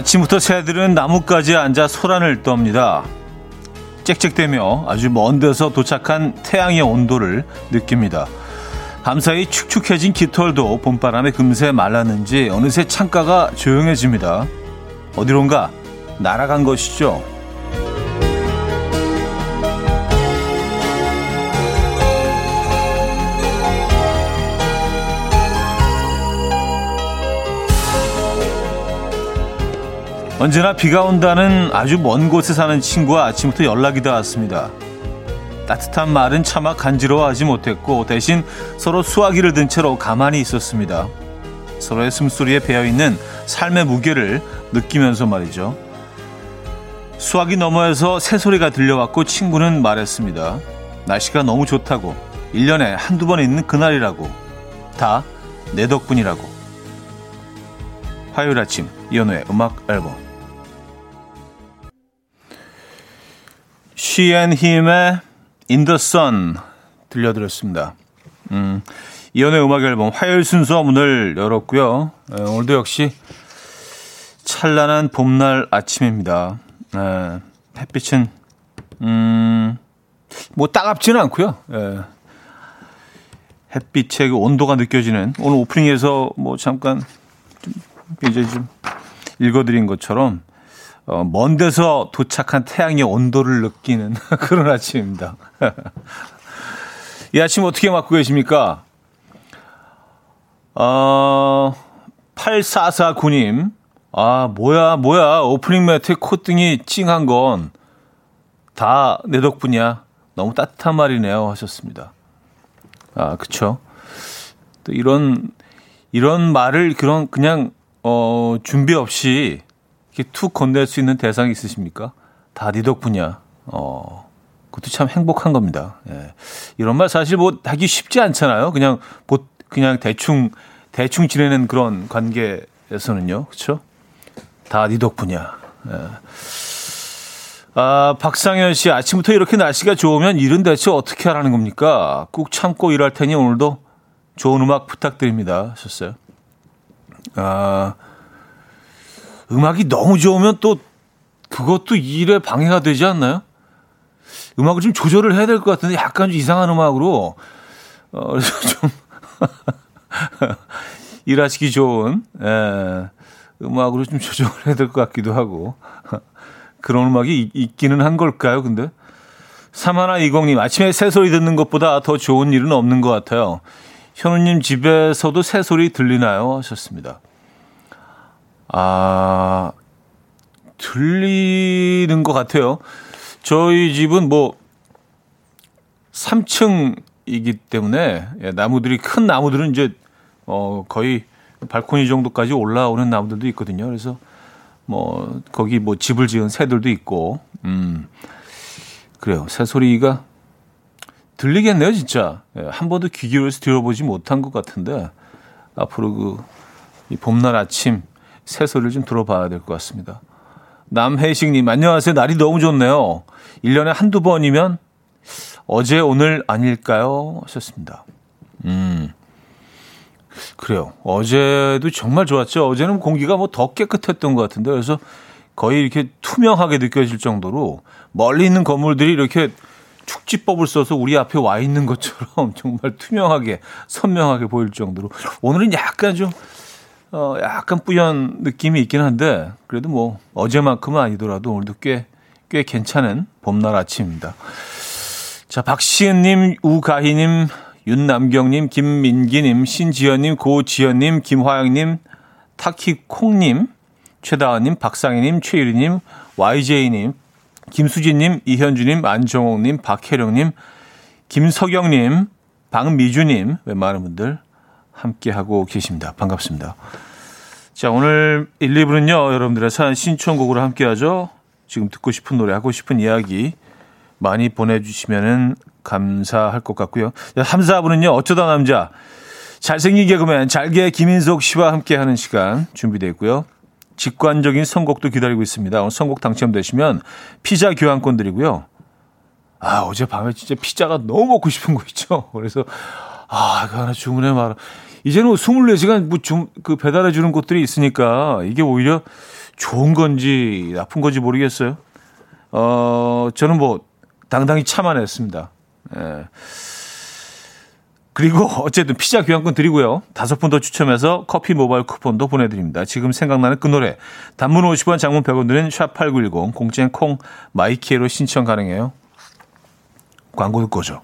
아침부터 새들은 나뭇가지에 앉아 소란을 떱니다. 짹짹대며 아주 먼 데서 도착한 태양의 온도를 느낍니다. 밤사이 축축해진 깃털도 봄바람에 금세 말랐는지 어느새 창가가 조용해집니다. 어디론가 날아간 것이죠. 언제나 비가 온다는 아주 먼 곳에 사는 친구와 아침부터 연락이 닿았습니다. 따뜻한 말은 차마 간지러워하지 못했고 대신 서로 수화기를 든 채로 가만히 있었습니다. 서로의 숨소리에 배어있는 삶의 무게를 느끼면서 말이죠. 수화기 너머에서 새소리가 들려왔고 친구는 말했습니다. 날씨가 너무 좋다고 1년에 한두 번 있는 그날이라고 다 내 덕분이라고 화요일 아침 이연우의 음악 앨범 시앤힘의 In the Sun 들려드렸습니다. 음, 이연의 음악 앨범 화요일 순서 문을 열었고요. 에, 오늘도 역시 찬란한 봄날 아침입니다. 에, 햇빛은 음, 뭐 따갑지는 않고요. 에, 햇빛의 그 온도가 느껴지는 오늘 오프닝에서 뭐 잠깐 좀 이제 좀 읽어드린 것처럼 어, 먼 데서 도착한 태양의 온도를 느끼는 그런 아침입니다. 이 아침 어떻게 맞고 계십니까? 어, 8449님. 아, 뭐야, 뭐야. 오프닝 매트에 콧등이 찡한 건 다 내 덕분이야. 너무 따뜻한 말이네요. 하셨습니다. 아, 그쵸. 또 이런, 이런 말을 그런, 그냥, 어, 준비 없이 이렇게 툭 건넬 수 있는 대상이 있으십니까? 다 네 덕분이야. 어, 그것도 참 행복한 겁니다. 예. 이런 말 사실 뭐 하기 쉽지 않잖아요. 그냥 보, 그냥 대충 대충 지내는 그런 관계에서는요. 그렇죠? 다 네 덕분이야. 예. 아, 박상현 씨 아침부터 이렇게 날씨가 좋으면 일은 대체 어떻게 하라는 겁니까? 꾹 참고 일할 테니 오늘도 좋은 음악 부탁드립니다. 하셨어요. 아, 음악이 너무 좋으면 또 그것도 일에 방해가 되지 않나요? 음악을 좀 조절을 해야 될 것 같은데 약간 좀 이상한 음악으로 어, 그래서 좀 일하시기 좋은 예, 음악으로 좀 조정을 해야 될 것 같기도 하고 그런 음악이 있기는 한 걸까요? 근데 사마나 이공님 아침에 새소리 듣는 것보다 더 좋은 일은 없는 것 같아요. 현우님 집에서도 새소리 들리나요? 하셨습니다. 아 들리는 것 같아요. 저희 집은 뭐 3층이기 때문에 예, 나무들이 큰 나무들은 이제 어 거의 발코니 정도까지 올라오는 나무들도 있거든요. 그래서 뭐 거기 뭐 집을 지은 새들도 있고 음 그래요. 새 소리가 들리겠네요, 진짜. 예, 한 번도 귀 기울여서 들어보지 못한 것 같은데 앞으로 그 이 봄날 아침 새 소리를 좀 들어봐야 될 것 같습니다. 남혜식님, 안녕하세요. 날이 너무 좋네요. 1년에 한두 번이면 어제, 오늘 아닐까요? 하셨습니다. 음. 그래요. 어제도 정말 좋았죠. 어제는 공기가 뭐 더 깨끗했던 것 같은데, 그래서 거의 이렇게 투명하게 느껴질 정도로 멀리 있는 건물들이 이렇게 축지법을 써서 우리 앞에 와 있는 것처럼 정말 투명하게, 선명하게 보일 정도로. 오늘은 약간 좀 어, 약간 뿌연 느낌이 있긴 한데, 그래도 뭐, 어제만큼은 아니더라도 오늘도 꽤, 꽤 괜찮은 봄날 아침입니다. 자, 박시은님, 우가희님, 윤남경님, 김민기님, 신지연님, 고지연님, 김화영님, 타키콩님, 최다은님, 박상희님, 최유리님, YJ님, 김수진님, 이현주님, 안정옥님, 박혜령님, 김석영님, 박미주님, 웬만한 분들 함께하고 계십니다. 반갑습니다. 자, 오늘 1, 2부는요, 여러분들의 사연 신청곡으로 함께하죠. 지금 듣고 싶은 노래, 하고 싶은 이야기 많이 보내주시면 감사할 것 같고요. 3, 4부는요, 어쩌다 남자, 잘생긴 개그맨, 잘게 김인석 씨와 함께하는 시간 준비되어 있고요. 직관적인 선곡도 기다리고 있습니다. 오늘 선곡 당첨되시면 피자 교환권 드리고요. 아, 어제 밤에 진짜 피자가 너무 먹고 싶은 거 있죠? 그래서, 아, 이거 하나 주문해 말아. 이제는 24시간 뭐 좀 그 배달해 주는 곳들이 있으니까 이게 오히려 좋은 건지 나쁜 건지 모르겠어요. 어, 저는 뭐 당당히 참아냈습니다. 예. 그리고 어쨌든 피자 교환권 드리고요. 다섯 분 더 추첨해서 커피 모바일 쿠폰도 보내드립니다. 지금 생각나는 그 노래. 단문 50원, 장문 100원 드는 샵8910, 공짜인 콩, 마이키에로 신청 가능해요. 광고 듣고 오죠.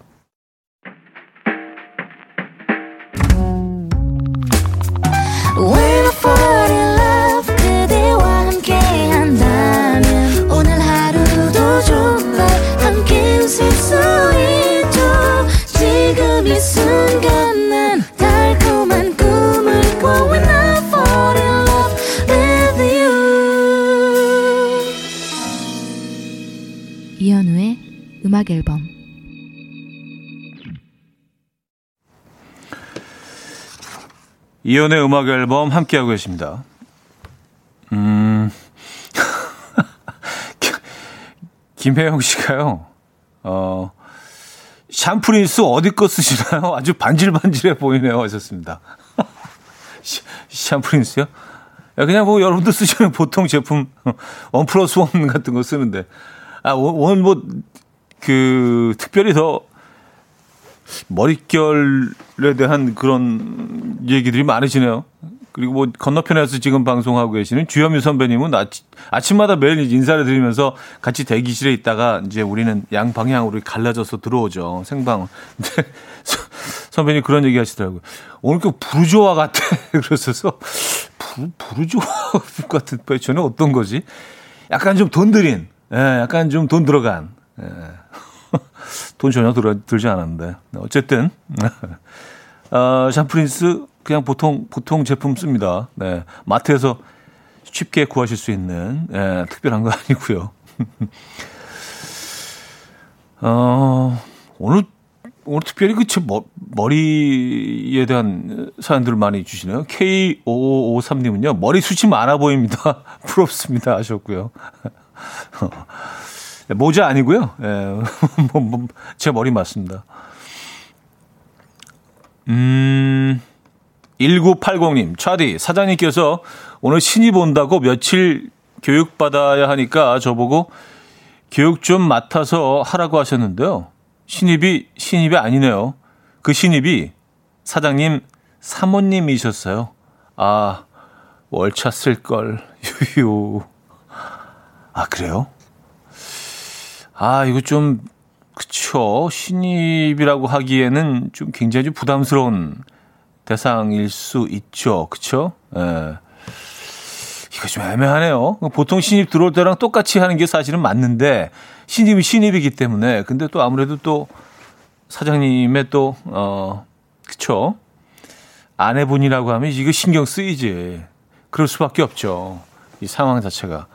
음악 앨범 이연의 음악 앨범 함께하고 계십니다. 음, 김혜영 씨가요, 어, 샴푸린스 어디 거 쓰시나요? 아주 반질반질해 보이네요. 하셨습니다. 샴푸린스요? 그냥 뭐 여러분들 쓰시는 보통 제품, 원 플러스 원 같은 거 쓰는데. 아, 원, 뭐, 그 특별히 더 머릿결에 대한 그런 얘기들이 많으시네요. 그리고 뭐 건너편에서 지금 방송하고 계시는 주현미 선배님은 아치, 아침마다 매일 인사를 드리면서 같이 대기실에 있다가 이제 우리는 양 방향으로 갈라져서 들어오죠. 생방. 근데 선배님 그런 얘기 하시더라고요. 오늘 그 부르조아 같아. 그러셔서 부, 부르조아 같은 패션은 어떤 거지? 약간 좀 돈 들인, 예, 약간 좀 돈 들어간, 예. 돈 전혀 들, 들지 않았는데. 어쨌든, 어, 샴프린스 그냥 보통, 보통 제품 씁니다. 네. 마트에서 쉽게 구하실 수 있는, 예, 특별한 거 아니고요. 어, 오늘, 오늘 특별히 그, 제 머리에 대한 사연들을 많이 주시네요. K5553님은요, 머리 숱이 많아 보입니다. 부럽습니다. 하셨고요. 네, 모자 아니고요. 예, 뭐, 뭐, 제 머리 맞습니다. 음, 1980님, 차디, 사장님께서 오늘 신입 온다고 며칠 교육받아야 하니까 저보고 교육 좀 맡아서 하라고 하셨는데요. 신입이, 신입이 아니네요. 그 신입이 사장님 사모님이셨어요. 아, 월차 쓸 걸, 유유. 아, 그래요? 아, 이거 좀, 그쵸. 신입이라고 하기에는 좀 굉장히 부담스러운 대상일 수 있죠. 그쵸? 예. 이거 좀 애매하네요. 보통 신입 들어올 때랑 똑같이 하는 게 사실은 맞는데, 신입이 신입이기 때문에, 근데 또 아무래도 또 사장님의 또, 어, 그쵸. 아내분이라고 하면 이거 신경 쓰이지. 그럴 수밖에 없죠. 이 상황 자체가.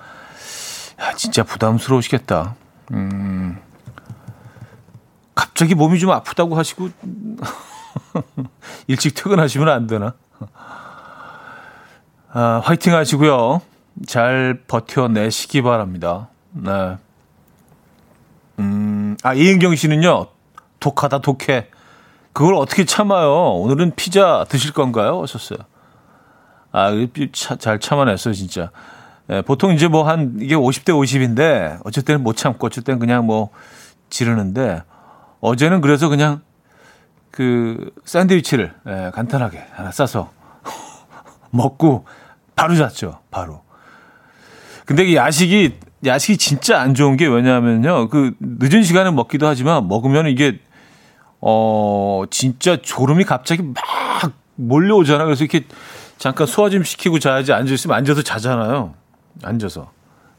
야, 진짜 부담스러우시겠다. 음, 갑자기 몸이 좀 아프다고 하시고 일찍 퇴근하시면 안 되나? 아, 화이팅 하시고요. 잘 버텨내시기 바랍니다. 네. 음, 아, 이은경 씨는요, 독하다, 독해. 그걸 어떻게 참아요? 오늘은 피자 드실 건가요? 하셨어요. 아, 잘 참아냈어요, 진짜. 예, 보통 이제 뭐 한 이게 50대 50인데 어쩔 때는 못 참고 어쩔 때는 그냥 뭐 지르는데 어제는 그래서 그냥 그 샌드위치를 예, 간단하게 하나 싸서 먹고 바로 잤죠. 바로. 근데 이 야식이 야식이 진짜 안 좋은 게 왜냐하면요. 그 늦은 시간에 먹기도 하지만 먹으면 이게 어 진짜 졸음이 갑자기 막 몰려오잖아요. 그래서 이렇게 잠깐 소화 좀 시키고 자야지 앉아 있으면 앉아서 자잖아요. 앉아서.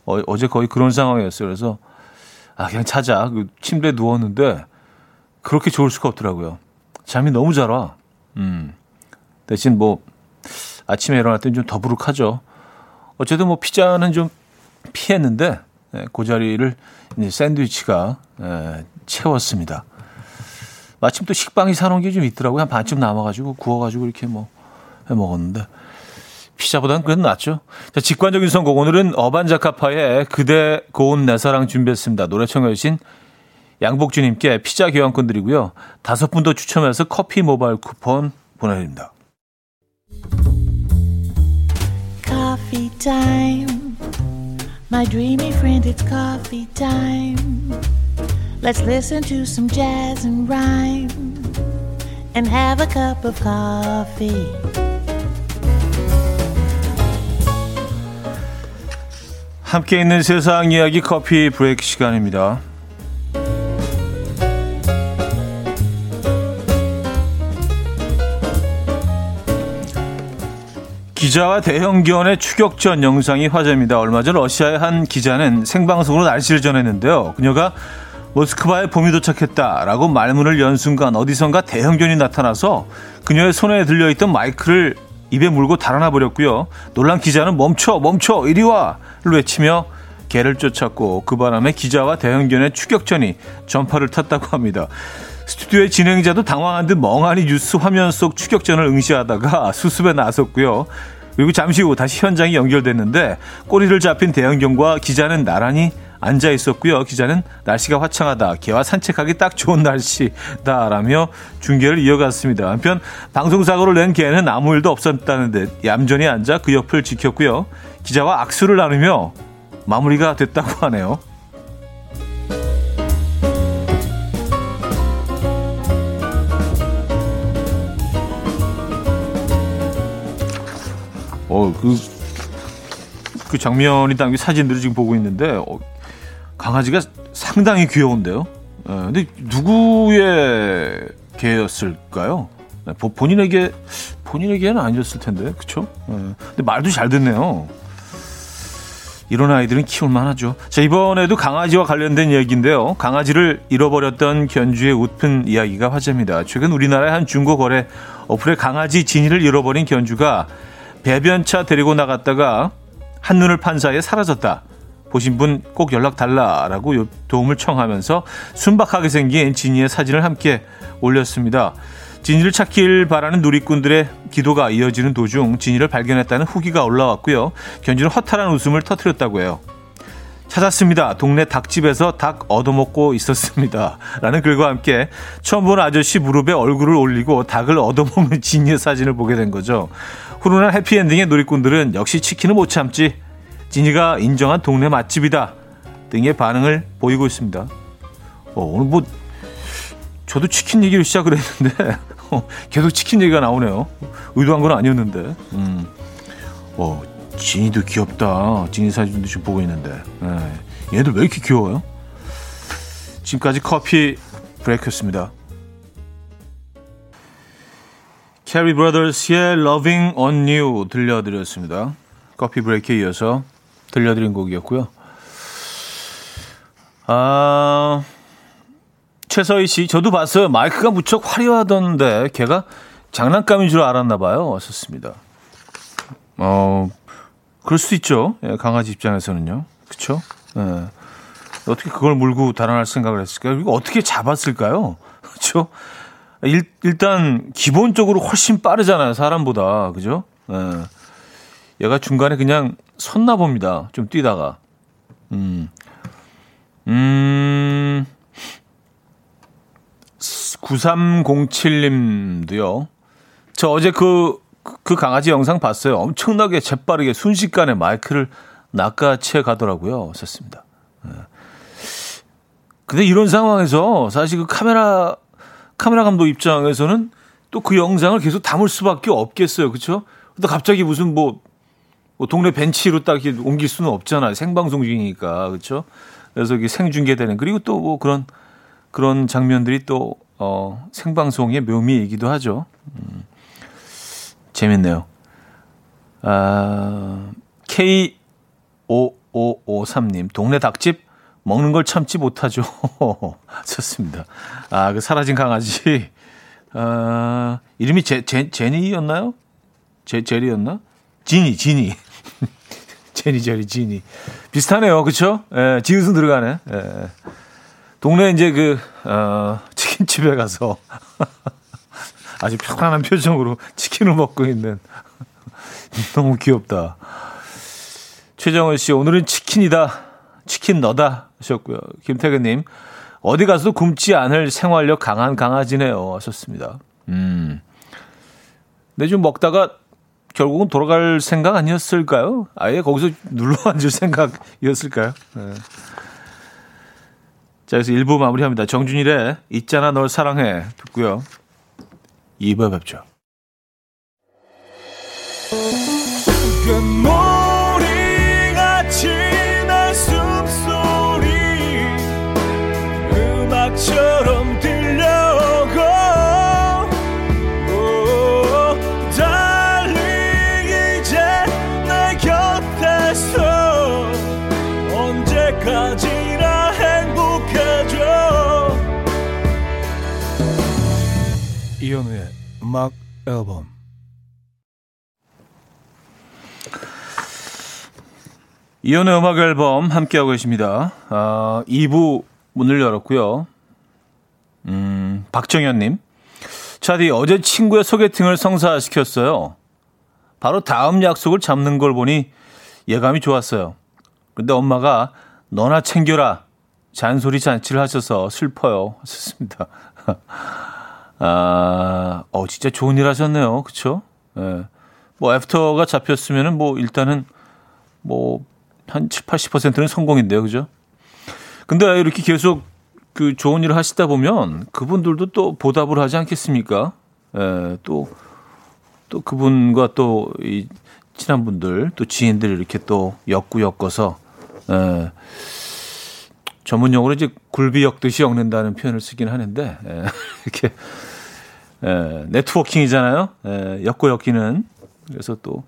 어, 제 거의 그런 상황이었어요. 그래서 아 그냥 찾아. 그 침대에 누웠는데 그렇게 좋을 수가 없더라고요. 잠이 너무 잘 와. 음. 대신 뭐 아침에 때는 좀 더부룩하죠. 어쨌든 뭐 피자는 좀 피했는데 예, 그 자리를 이제 샌드위치가 예, 채웠습니다. 마침 또 식빵이 사놓은 게 좀 있더라고요. 한 반쯤 남아가지고 구워가지고 이렇게 뭐 해 먹었는데 피자보다는 그래도 낫죠. 자, 직관적인 선곡. 오늘은 어반자카파의 그대 고운 내 사랑 준비했습니다. 노래 청해주신 양복주님께 피자 교환권 드리고요. 다섯 분 더 추첨해서 커피 모바일 쿠폰 보내드립니다. Coffee time. My dreamy friend, it's coffee time. Let's listen to some jazz and rhyme and have a cup of coffee. 함께 있는 세상 이야기 커피 브레이크 시간입니다. 기자와 대형기원의 추격전 영상이 화제입니다. 얼마 전 러시아의 한 기자는 생방송으로 날씨를 전했는데요. 그녀가 모스크바에 봄이 도착했다라고 말문을 연 순간 어디선가 대형견이 나타나서 그녀의 손에 들려있던 마이크를 입에 물고 달아나 버렸고요. 놀란 기자는 멈춰 멈춰 이리 와를 외치며 개를 쫓았고 그 바람에 기자와 대형견의 추격전이 전파를 탔다고 합니다. 스튜디오의 진행자도 당황한 듯 멍하니 뉴스 화면 속 추격전을 응시하다가 수습에 나섰고요. 그리고 잠시 후 다시 현장이 연결됐는데 꼬리를 잡힌 대형견과 기자는 나란히 앉아 있었고요. 기자는 날씨가 화창하다. 개와 산책하기 딱 좋은 날씨다라며 중계를 이어갔습니다. 한편 방송사고를 낸 개는 아무 일도 없었다는 듯 얌전히 앉아 그 옆을 지켰고요. 기자와 악수를 나누며 마무리가 됐다고 하네요. 어, 그, 그 장면이 딱 사진들을 지금 보고 있는데, 어, 강아지가 상당히 귀여운데요. 예, 근데 누구의 개였을까요? 네, 본인에게, 본인에게는 아니었을 텐데, 그쵸? 예, 근데 말도 잘 듣네요. 이런 아이들은 키울만 하죠. 자, 이번에도 강아지와 관련된 얘기인데요. 강아지를 잃어버렸던 견주의 웃픈 이야기가 화제입니다. 최근 우리나라의 한 중고 거래 어플에 강아지 진이를 잃어버린 견주가 배변차 데리고 나갔다가 한눈을 판 사이에 사라졌다. 보신 분 꼭 연락 달라라고 도움을 청하면서 순박하게 생긴 진이의 사진을 함께 올렸습니다. 진이를 찾길 바라는 누리꾼들의 기도가 이어지는 도중 진이를 발견했다는 후기가 올라왔고요. 견주는 허탈한 웃음을 터뜨렸다고 해요. 찾았습니다. 동네 닭집에서 닭 얻어먹고 있었습니다. 라는 글과 함께 처음 본 아저씨 무릎에 얼굴을 올리고 닭을 얻어먹는 진이의 사진을 보게 된 거죠. 훈훈한 해피엔딩의 누리꾼들은 역시 치킨을 못 참지. 진이가 인정한 동네 맛집이다. 등의 반응을 보이고 있습니다. 어, 오늘 뭐 저도 치킨 얘기를 시작을 했는데 어, 계속 치킨 얘기가 나오네요. 의도한 건 아니었는데. 음. 어, 진이도 귀엽다. 진이 사진도 지금 보고 있는데. 네. 얘들 왜 이렇게 귀여워요? 지금까지 커피 브레이크였습니다. Cary Brothers의 Loving on You 들려드렸습니다. Coffee Break에 이어서 들려드린 곡이었고요. 아, 최서희 씨, 저도 봤어요. 마이크가 무척 화려하던데, 개가 장난감인 줄 알았나 봐요. 왔었습니다. 어, 그럴 수 있죠. 예, 강아지 입장에서는요. 그쵸? 예. 어떻게 그걸 물고 달아날 생각을 했을까요? 그리고 어떻게 잡았을까요? 그쵸? 일, 일단, 기본적으로 훨씬 빠르잖아요. 사람보다. 그죠? 예. 얘가 중간에 그냥 섰나 봅니다. 좀 뛰다가. 음. 음. 9307님도요. 저 어제 그, 그 강아지 영상 봤어요. 엄청나게 재빠르게 순식간에 마이크를 낚아채 가더라고요. 썼습니다. 네. 근데 이런 상황에서 사실 그 카메라, 카메라 감독 입장에서는 또 그 영상을 계속 담을 수밖에 없겠어요. 그쵸? 근데 갑자기 무슨 뭐, 뭐 동네 벤치로 딱 옮길 수는 없잖아요. 생방송 중이니까. 그쵸? 그래서 이게 생중계되는. 그리고 또 뭐 그런, 그런 장면들이 또, 어, 생방송의 묘미이기도 하죠. 음, 재밌네요. 아, K5553님, 동네 닭집 먹는 걸 참지 못하죠. 좋습니다. 아, 그 사라진 강아지. 아, 이름이 제, 제, 제니였나요? 제, 제리였나? 지니, 지니. 제니, 제리, 지니. 비슷하네요. 그쵸? 예, 지읒은 들어가네. 예. 동네 이제 그, 어, 치킨집에 가서 아주 편안한 표정으로 치킨을 먹고 있는 너무 귀엽다. 최정은 씨, 오늘은 치킨이다. 치킨 너다. 하셨고요. 김태근님, 어디 가서도 굶지 않을 생활력 강한 강아지네요. 하셨습니다. 음. 근데 좀 먹다가 결국은 돌아갈 생각 아니었을까요? 아예 거기서 눌러 앉을 생각이었을까요? 네. 자, 그래서 1부 마무리합니다. 정준일의 있잖아 널 사랑해 듣고요. 2부에 뵙죠. 음 음악 앨범 이현우의 음악 앨범 함께하고 계십니다. 아, 2부 문을 열었고요. 음, 박정현님. 차디, 어제 친구의 소개팅을 성사시켰어요. 바로 다음 약속을 잡는 걸 보니 예감이 좋았어요. 근데 엄마가 너나 챙겨라. 잔소리 잔치를 하셔서 슬퍼요. 하셨습니다. 아, 어, 진짜 좋은 일 하셨네요. 그쵸? 예. 뭐, 애프터가 잡혔으면은 뭐, 일단은 뭐, 한 7, 80%는 성공인데요. 그죠? 근데 이렇게 계속 그 좋은 일을 하시다 보면 그분들도 또 보답을 하지 않겠습니까? 예, 또, 또 그분과 또 이 친한 분들, 또 지인들 이렇게 또 엮고 엮어서, 예, 전문 용어로 이제 굴비 엮듯이 엮는다는 표현을 쓰긴 하는데, 예, 이렇게, 예, 네트워킹이잖아요. 예, 엮고 엮기는. 그래서 또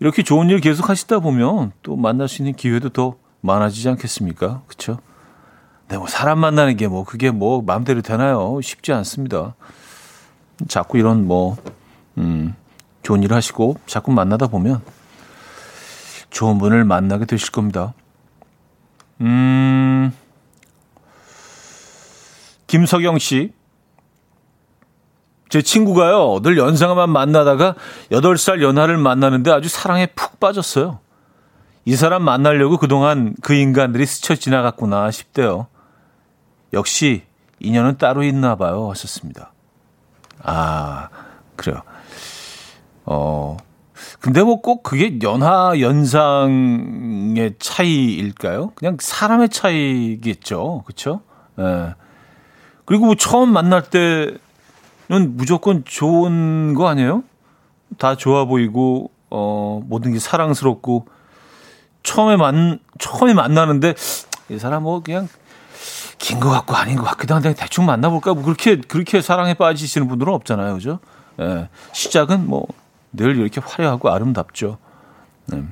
이렇게 좋은 일 계속 하시다 보면 또 만날 수 있는 기회도 더 많아지지 않겠습니까? 그렇죠? 네, 뭐 사람 만나는 게 뭐 그게 뭐 마음대로 되나요? 쉽지 않습니다. 자꾸 이런 뭐 음, 좋은 일 하시고 자꾸 만나다 보면 좋은 분을 만나게 되실 겁니다. 음, 김석영 씨. 제 친구가요, 늘 연상만 만나다가 8살 연하를 만나는데 아주 사랑에 푹 빠졌어요. 이 사람 만나려고 그동안 그 인간들이 스쳐 지나갔구나 싶대요. 역시 인연은 따로 있나 봐요. 하셨습니다. 아, 그래요. 어, 근데 뭐 꼭 그게 연하, 연상의 차이일까요? 그냥 사람의 차이겠죠. 그쵸? 예. 그리고 뭐 처음 만날 때 무조건 좋은 거 아니에요? 다 좋아 보이고 어 모든 게 사랑스럽고 처음에 만 처음에 만나는데 이 사람 뭐 그냥 긴 것 같고 아닌 것 같기도 한데 대충 만나볼까 뭐 그렇게 그렇게 사랑에 빠지시는 분들은 없잖아요, 그죠? 예, 시작은 뭐 늘 이렇게 화려하고 아름답죠. 네.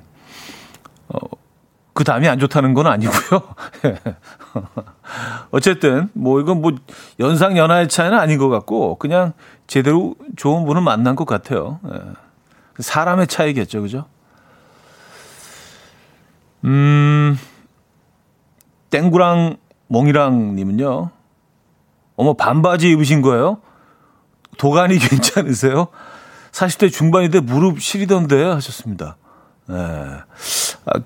어, 그 다음이 안 좋다는 건 아니고요. 어쨌든 뭐 이건 뭐 연상 연하의 차이는 아닌 것 같고 그냥 제대로 좋은 분을 만난 것 같아요. 예. 사람의 차이겠죠, 그죠? 음, 땡구랑 몽이랑님은요. 어머 반바지 입으신 거예요? 도가니 괜찮으세요? 40대 중반인데 무릎 시리던데 하셨습니다. 예. 아,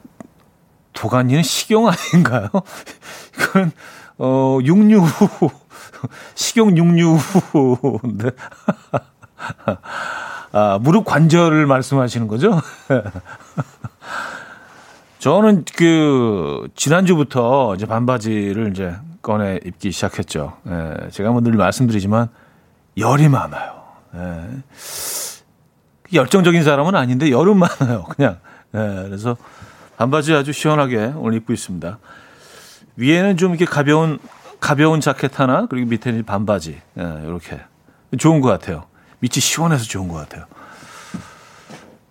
도가니는 식용 아닌가요? 이건 어 육류 식용 육류인데 아 무릎 관절을 말씀하시는 거죠? 저는 그 지난주부터 이제 반바지를 이제 꺼내 입기 시작했죠. 예, 제가 뭐 늘 말씀드리지만 열이 많아요. 예. 열정적인 사람은 아닌데 열은 많아요. 그냥 예, 그래서 반바지 아주 시원하게 오늘 입고 있습니다. 위에는 좀 이렇게 가벼운 가벼운 자켓 하나 그리고 밑에는 반바지 예, 이렇게 좋은 것 같아요. 밑이 시원해서 좋은 것 같아요.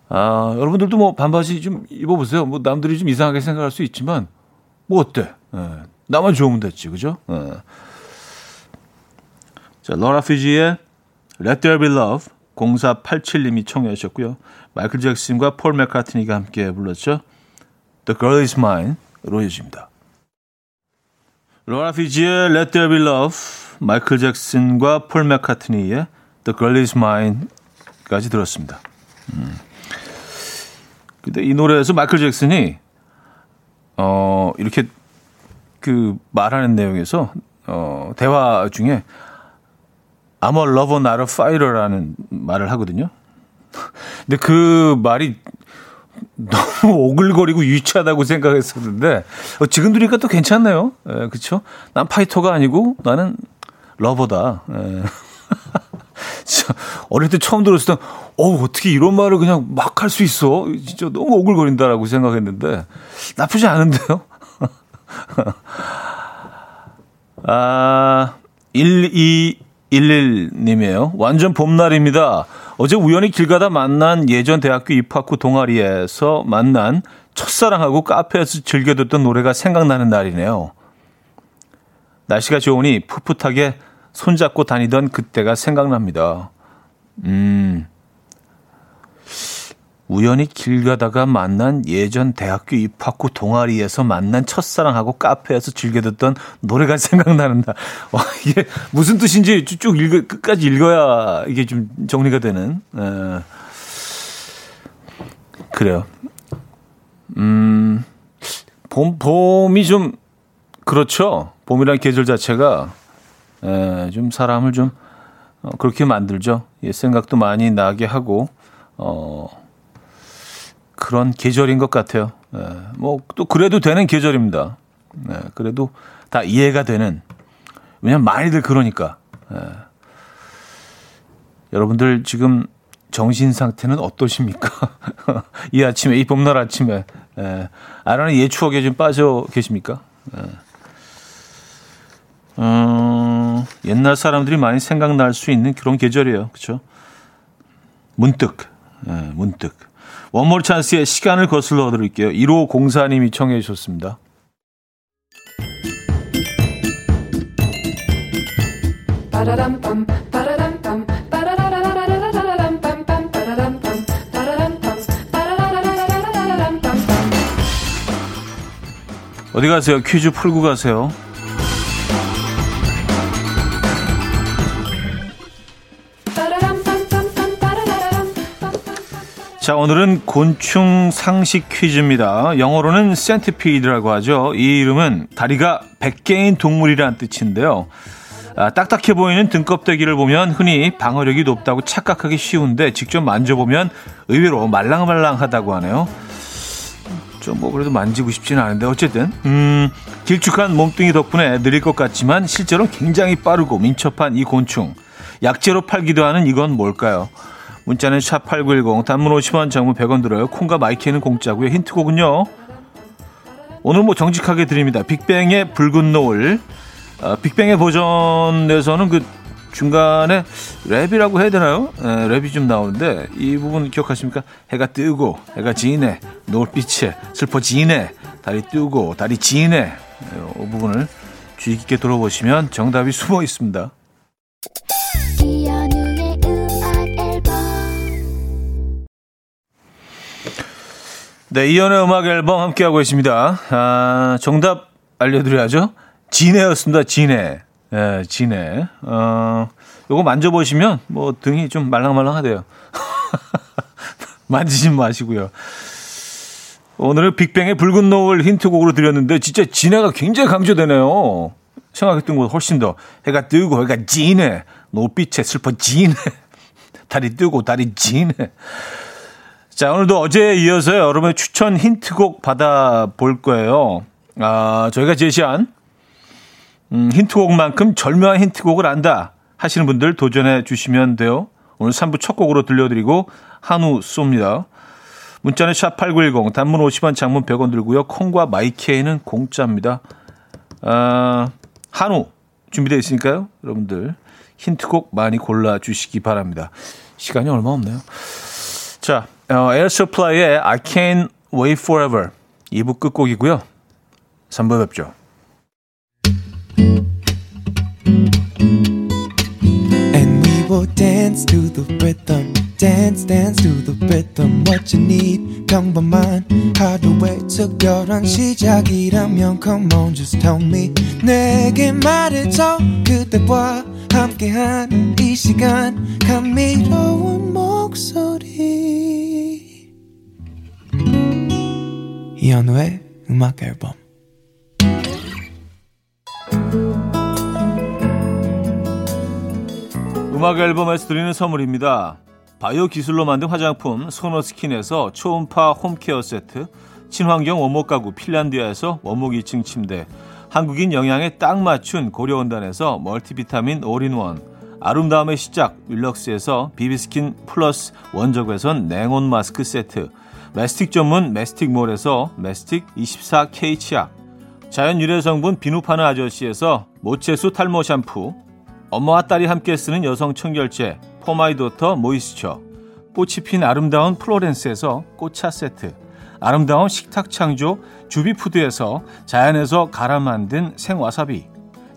아 여러분들도 뭐 반바지 좀 입어보세요. 뭐 남들이 좀 이상하게 생각할 수 있지만 뭐 어때? 예, 나만 좋으면 됐지 그죠? 예. 자 로라 피지의 Let There Be Love 0487님이 청해 주셨고요. 마이클 잭슨과 폴 맥카트니가 함께 불렀죠. The Girl Is Mine로 이어집니다. 로라 피지의 Let There Be Love, 마이클 잭슨과 폴 맥카트니의 The Girl Is Mine까지 들었습니다. 음. 근데 이 노래에서 마이클 잭슨이 어 이렇게 그 말하는 내용에서 어 대화 중에 I'm a lover, not a fighter라는 말을 하거든요. 근데 그 말이 너무 오글거리고 유치하다고 생각했었는데 어, 지금 들으니까 또 괜찮네요. 예, 그렇죠? 난 파이터가 아니고 나는 러버다. 예. 어릴 때 처음 들었을 때, 어, 어떻게 이런 말을 그냥 막 할 수 있어? 진짜 너무 오글거린다라고 생각했는데, 나쁘지 않은데요? 아, 1211님이에요. 완전 봄날입니다. 어제 우연히 길 가다 만난 예전 대학교 입학 후 동아리에서 만난 첫사랑하고 카페에서 즐겨 듣던 노래가 생각나는 날이네요. 날씨가 좋으니 풋풋하게 손잡고 다니던 그때가 생각납니다. 음. 우연히 길 가다가 만난 예전 대학교 입학 후 동아리에서 만난 첫사랑하고 카페에서 즐겨 듣던 노래가 생각나는다. 와, 이게 무슨 뜻인지 쭉 읽어, 끝까지 읽어야 이게 좀 정리가 되는. 에. 그래요. 음, 봄, 봄이 좀, 그렇죠. 봄이라는 계절 자체가, 에, 좀 사람을 좀, 어, 그렇게 만들죠. 예, 생각도 많이 나게 하고, 어, 그런 계절인 것 같아요. 예, 뭐또 그래도 되는 계절입니다. 예, 그래도 다 이해가 되는. 왜냐면 많이들 그러니까. 예. 여러분들 지금 정신 상태는 어떠십니까? 이 아침에 이 봄날 아침에 예. 아라는 예 추억에 좀 빠져 계십니까? 예. 음, 옛날 사람들이 많이 생각날 수 있는 그런 계절이에요. 그렇죠? 문득, 예, 문득. 원몰 찬스의 시간을 거슬러 드릴게요. 1호 공사님이 청해 주셨습니다. 어디 가세요? 퀴즈 풀고 가세요. 자, 오늘은 곤충 상식 퀴즈입니다. 영어로는 센티피드라고 하죠. 이 이름은 다리가 100개인 동물이란 뜻인데요. 아, 딱딱해 보이는 등껍데기를 보면 흔히 방어력이 높다고 착각하기 쉬운데 직접 만져보면 의외로 말랑말랑하다고 하네요. 좀 뭐 그래도 만지고 싶지는 않은데 어쨌든 음, 길쭉한 몸뚱이 덕분에 느릴 것 같지만 실제로 굉장히 빠르고 민첩한 이 곤충 약재로 팔기도 하는 이건 뭘까요? 문자는 샵8910 단문 50원 장문 100원 들어요. 콩과 my K는 공짜고요. 힌트곡은요. 오늘 뭐 정직하게 드립니다. 빅뱅의 붉은 노을. 아, 빅뱅의 버전에서는 그 중간에 랩이라고 해야 되나요? 에, 랩이 좀 나오는데 이 부분 기억하십니까? 해가 뜨고 해가 지네 노을빛에 슬퍼지네 달이 뜨고 달이 지네 이 부분을 주의 깊게 들어보시면 정답이 숨어 있습니다. 네, 이연의 음악 앨범 함께하고 계십니다. 아, 정답 알려드려야죠. 진해였습니다, 진해. 예, 진해. 어, 요거 만져보시면 뭐 등이 좀 말랑말랑하대요. 만지지 마시고요. 오늘은 빅뱅의 붉은 노을 힌트곡으로 드렸는데 진짜 진해가 굉장히 강조되네요. 생각했던 것보다 훨씬 더 해가 뜨고 해가 진해 노빛에 슬퍼 진해 달이 뜨고 달이 진해 자, 오늘도 어제에 이어서 여러분의 추천 힌트곡 받아볼 거예요. 아, 저희가 제시한 음, 힌트곡만큼 절묘한 힌트곡을 안다 하시는 분들 도전해 주시면 돼요. 오늘 3부 첫 곡으로 들려드리고 한우 쏩니다. 문자는 샵8910 단문 50원 장문 100원 들고요. 콩과 my K는 공짜입니다. 아, 한우 준비되어 있으니까요. 여러분들 힌트곡 많이 골라 주시기 바랍니다. 시간이 얼마 없네요. 자, 어, 에어 서플라이의 I Can't Wait Forever 2부 끝곡이고요. 3부 뵙죠. Will dance to the rhythm dance dance to the rhythm what you need 평범한 하루의 특별한 시작이라면 come on just tell me 내게 말해줘 그대와 함께한 이 시간 감미로운 목소리 이현우의 음악 앨범 음악 앨범에서 드리는 선물입니다. 바이오 기술로 만든 화장품 소노스킨에서 초음파 home care 세트, 친환경 원목 가구 핀란디아에서 원목 2층 침대, 한국인 영양에 딱 맞춘 고려은단에서 multivitamin all-in-one, 아름다움의 시작 윌럭스에서 비비스킨 플러스 원적외선 냉온 마스크 세트, 메스틱 전문 메스틱몰에서 메스틱 24K 치약, 자연 유래 성분 비누 파는 아저씨에서 모체수 탈모 샴푸, 엄마와 딸이 함께 쓰는 여성 청결제 포마이도터 모이스처, 꽃이 핀 아름다운 플로렌스에서 꽃차 세트, 아름다운 식탁 창조 주비푸드에서 자연에서 갈아 만든 생와사비,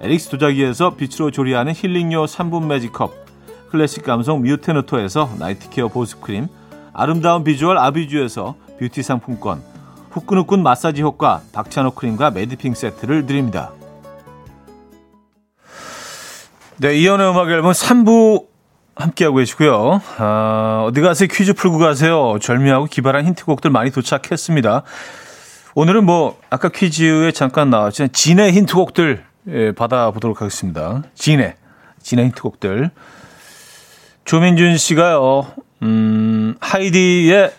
에릭스 도자기에서 빛으로 조리하는 힐링요 3분 매직컵, 클래식 감성 뮤테너토에서 night care 보습크림, 아름다운 비주얼 아비주에서 뷰티 상품권, 후끈후끈 마사지 효과 박찬호 크림과 매디핑 세트를 드립니다. 네, 이현우의 음악 앨범 3부 함께하고 계시고요. 아, 어디 가세요? 퀴즈 풀고 가세요. 절묘하고 기발한 힌트곡들 많이 도착했습니다. 오늘은 뭐 아까 퀴즈에 잠깐 나왔지만 진의 힌트곡들 예, 받아보도록 하겠습니다. 진의 진의 힌트곡들. 조민준 씨가요. 음, 하이디의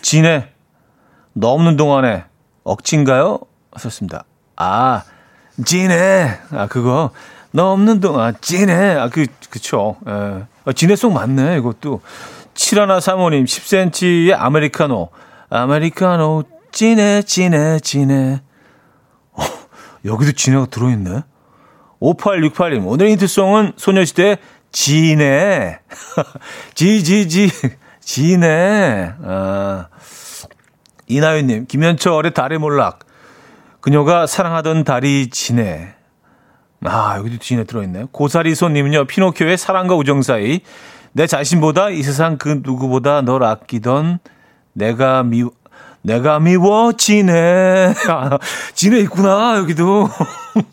진의 너 없는 동안에 억진가요? 하셨습니다. 아, 진의 아 그거 너 없는 동안 진의 아그 그쵸. 예. 아, 진해송 맞네, 이것도. 7하나 사모님, 10cm의 아메리카노. 아메리카노, 진해, 진해, 진해. 어, 여기도 진해가 들어있네. 5868님, 오늘 힌트송은 소녀시대 진해. 지지지, 진해. 아. 이나윤님, 김현철의 달의 몰락. 그녀가 사랑하던 달이 진해. 아, 여기도 뒤에 들어있네. 고사리 손님은요, 피노키오의 사랑과 우정 사이. 내 자신보다 이 세상 그 누구보다 널 아끼던 내가 미, 내가 미워지네. 아, 지네 있구나, 여기도.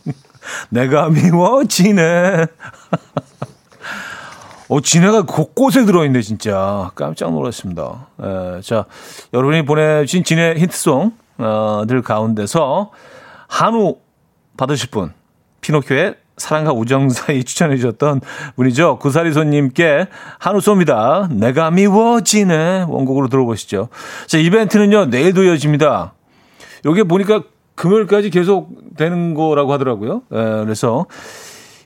내가 미워지네. 어, 진해가 곳곳에 들어있네, 진짜. 깜짝 놀랐습니다. 에, 자, 여러분이 보내주신 진해 힌트송, 어, 들 가운데서 한우 받으실 분. 피노키오의 사랑과 우정 사이 추천해 주셨던 분이죠. 구사리손님께 한우 쏩니다. 내가 미워지네. 원곡으로 들어보시죠. 자, 이벤트는요, 내일도 이어집니다. 여기 보니까 금요일까지 계속 되는 거라고 하더라고요. 에, 그래서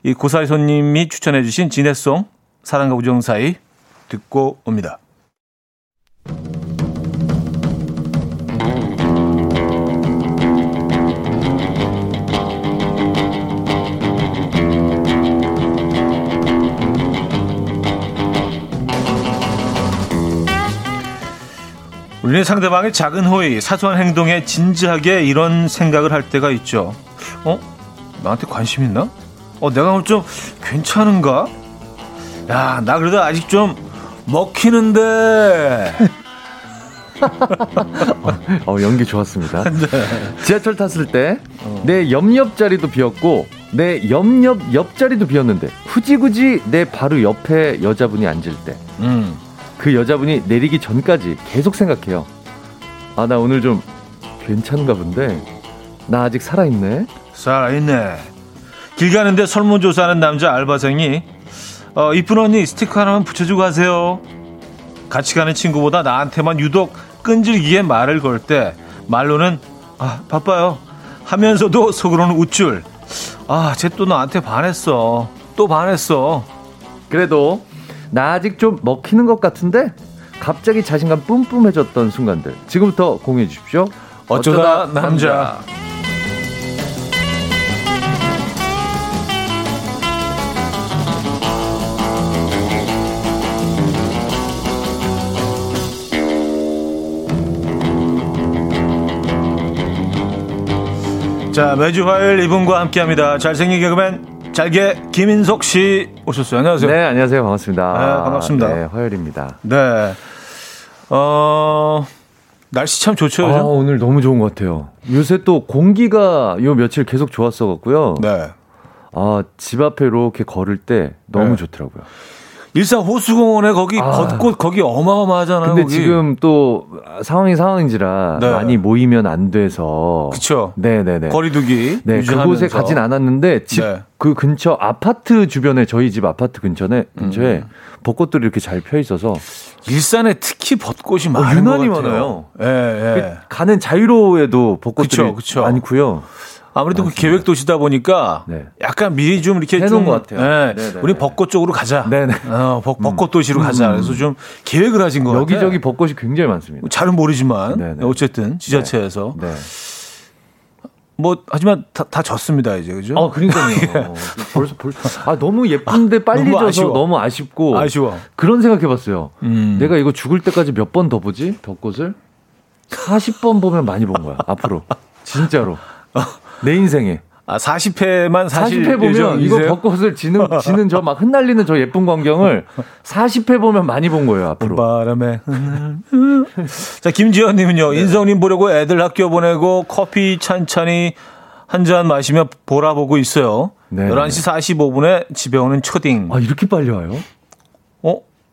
이 구사리 손님이 추천해 주신 진해송 사랑과 우정 사이 듣고 옵니다. 우리는 상대방의 작은 호의, 사소한 행동에 진지하게 이런 생각을 할 때가 있죠. 어? 나한테 관심 있나? 어, 내가 오늘 좀 괜찮은가? 야, 나 그래도 아직 좀 먹히는데. 어, 연기 좋았습니다. 네. 지하철 탔을 때 내 옆옆 자리도 비었고 내 옆옆 옆자리도 비었는데 굳이 굳이 내 바로 옆에 여자분이 앉을 때 음. 그 여자분이 내리기 전까지 계속 생각해요. 아, 나 오늘 좀 괜찮은가 본데. 나 아직 살아있네. 살아있네. 길 가는데 설문조사하는 남자 알바생이 어, 이쁜 언니 스티커 하나만 붙여주고 가세요. 같이 가는 친구보다 나한테만 유독 끈질기게 말을 걸 때 말로는 아 바빠요 하면서도 속으로는 우쭐 아 쟤 또 나한테 반했어 또 반했어 그래도 나 아직 좀 먹히는 것 같은데 갑자기 자신감 뿜뿜해졌던 순간들 지금부터 공유해 주십시오. 어쩌다, 어쩌다 남자. 남자. 자 매주 화요일 이분과 함께합니다. 잘생긴 개그맨 잘게 김인석 씨 오셨어요. 안녕하세요. 네, 안녕하세요. 반갑습니다. 네, 반갑습니다. 네, 화요일입니다. 네. 어, 날씨 참 좋죠. 아, 오늘 너무 좋은 것 같아요. 요새 또 공기가 요 며칠 계속 좋았어 갖고요. 네. 아, 집 앞에 이렇게 걸을 때 너무 네. 좋더라고요. 일산 호수공원에 거기 아. 벚꽃 거기 어마어마하잖아요. 근데 거기. 지금 또 상황이 상황인지라 네. 많이 모이면 안 돼서. 그렇죠. 네네네. 거리두기. 네, 그곳에 가진 않았는데 집그 네. 근처 아파트 주변에 저희 집 아파트 근처에 근처에 음. 벚꽃들이 이렇게 잘 펴 있어서 일산에 특히 벚꽃이 어, 많은 유난히 많아요. 예, 예. 가는 자유로에도 벚꽃들이 그쵸, 그쵸. 많고요. 아무래도 그 계획 도시다 보니까 네. 약간 미리 좀 이렇게 해놓은 것 같아요. 네, 우리 벚꽃 쪽으로 가자. 네네. 어, 벚, 벚꽃 도시로 음. 가자. 그래서 좀 계획을 하신 거 같아요. 여기저기 벚꽃이 굉장히 많습니다. 잘은 모르지만 네네. 어쨌든 지자체에서 네. 네. 뭐 하지만 다, 다 졌습니다 이제 그죠? 아 그러니까요. 예. 벌써 벌써 아 너무 예쁜데 빨리 너무 져서 아쉬워. 너무 아쉽고 아쉬워. 그런 생각해봤어요. 음. 내가 이거 죽을 때까지 몇 번 더 보지 벚꽃을 40번 보면 많이 본 거야 앞으로 진짜로. 내 인생에. 아, 40회만 사실 40회 보면 이거 벚꽃을 지는 지는 저 막 흩날리는 저 예쁜 광경을 40회 보면 많이 본 거예요, 앞으로. 바람에. 자, 김지현 님은요. 네. 인성 님 보려고 애들 학교 보내고 커피 찬찬히 한 잔 마시며 보라 보고 있어요. 네. 11시 45분에 집에 오는 초딩. 아, 이렇게 빨리 와요? 어?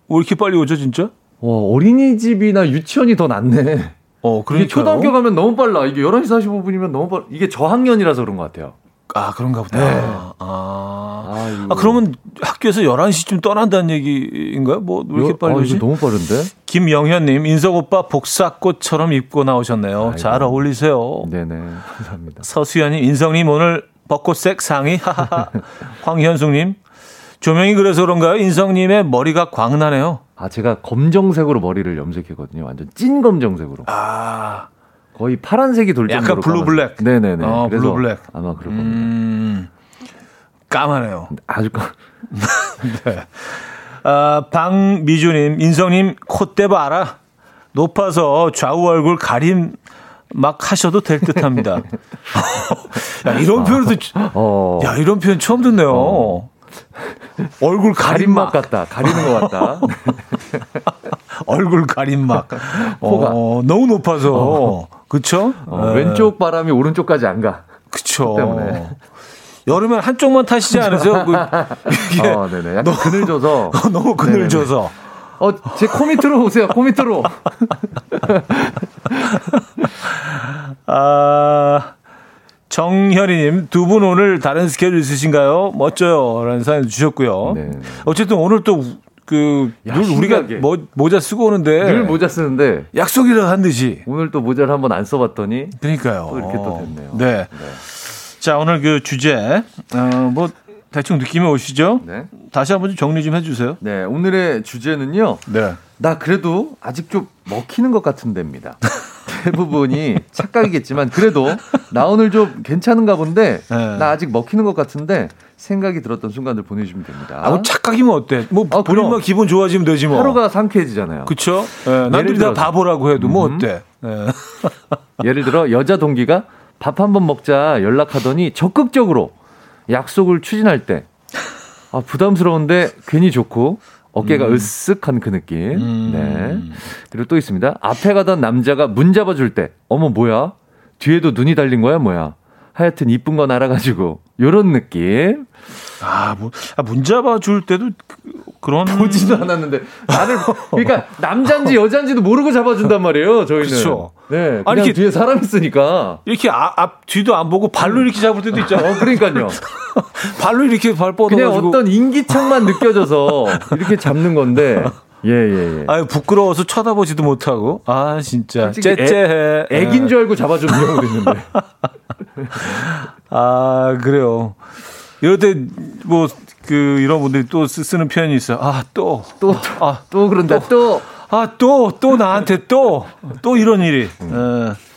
왜 이렇게 빨리 오죠, 진짜? 와, 어린이집이나 유치원이 더 낫네. 어, 그러니까 초등학교 가면 너무 빨라. 이게 11시 45분이면 너무 빨라. 이게 저학년이라서 그런 것 같아요. 아, 그런가 보다. 네. 아. 아, 그러면 학교에서 11시쯤 떠난다는 얘기인가요? 뭐, 왜 이렇게 빨리 오지? 아, 너무 빠른데? 김영현님, 인석 오빠 복사꽃처럼 입고 나오셨네요. 아이고. 잘 어울리세요. 네네. 감사합니다. 서수연님, 인성님 오늘 벚꽃색 상의. 황현숙님, 조명이 그래서 그런가요? 인성님의 머리가 광나네요. 아, 제가 검정색으로 머리를 염색했거든요. 완전 찐 검정색으로. 아. 거의 파란색이 돌 정도로. 약간 blue black. 네네네. 어, 블루 블랙. 아마 그럴 겁니다. 음, 까마네요. 아주 까. 네. 아, 방미주님, 인성님 콧대 봐라. 높아서 좌우 얼굴 가림 막 하셔도 될 듯합니다. 야, 이런 표현도 어. 야 이런 표현 처음 듣네요. 어. 얼굴 가림막 같다. 가리는 것 같다. 얼굴 가림막. 코가 어, 너무 높아서. 어. 그쵸? 어, 네. 왼쪽 바람이 오른쪽까지 안 가. 그쵸. 때문에. 여름엔 한쪽만 타시지 않으세요? 그, 이게 어, 네네. 약간 너무, 그늘져서. 너무 그늘져서. 어, 제 코 밑으로 오세요, 코 밑으로. 아, 정현이님, 두 분 오늘 다른 스케줄 있으신가요? 멋져요. 라는 사연 주셨고요. 네. 어쨌든 오늘 또, 그, 야, 늘 우리가 모, 모자 쓰고 오는데. 늘 모자 쓰는데. 약속이라 한 듯이. 오늘 또 모자를 한번 안 써봤더니. 그러니까요. 또 이렇게 또 됐네요. 네. 네. 자, 오늘 그 주제, 어, 뭐, 대충 느낌이 오시죠? 네. 다시 한번 좀 정리 좀 해주세요. 네. 오늘의 주제는요. 네. 나 그래도 아직 좀 먹히는 것 같은 데입니다. 대부분이 착각이겠지만 그래도 나 오늘 좀 괜찮은가 본데 네. 나 아직 먹히는 것 같은데 생각이 들었던 순간들 보내주시면 됩니다. 아, 뭐 착각이면 어때? 뭐 아, 본인만 기분 좋아지면 되지 뭐. 하루가 상쾌해지잖아요. 그렇죠? 네, 남들이 다 바보라고 해도 뭐 음. 어때? 네. 예를 들어 여자 동기가 밥 한 번 먹자 연락하더니 적극적으로 약속을 추진할 때 아, 부담스러운데 괜히 좋고 어깨가 음. 으쓱한 그 느낌. 음. 네. 그리고 또 있습니다. 앞에 가던 남자가 문 잡아줄 때, 어머, 뭐야? 뒤에도 눈이 달린 거야, 뭐야? 하여튼 이쁜 건 알아가지고, 요런 느낌. 아, 뭐, 아, 문 잡아 줄 때도 그, 런 보지도 않았는데. 나를, 그러니까 남잔지 여잔지도 모르고 잡아준단 말이에요, 저희는. 그렇죠. 네. 아니, 이렇게 뒤에 사람 있으니까. 이렇게 앞, 앞, 뒤도 안 보고 발로 이렇게 잡을 때도 있잖아요. 어, 그러니까요. 발로 이렇게 발 뻗어 그냥 어떤 인기척만 느껴져서 이렇게 잡는 건데. 예, 예, 예. 아유, 부끄러워서 쳐다보지도 못하고. 아, 진짜. 째째해. 애긴 줄 알고 잡아주는 경우도 있는데. 아, 그래요. 이럴 때, 뭐, 그, 이런 분들이 또 쓰, 는 표현이 있어요. 아, 또. 또, 아, 또 그런다, 또. 또. 아, 또, 또 나한테 또, 또 이런 일이. 음. 에.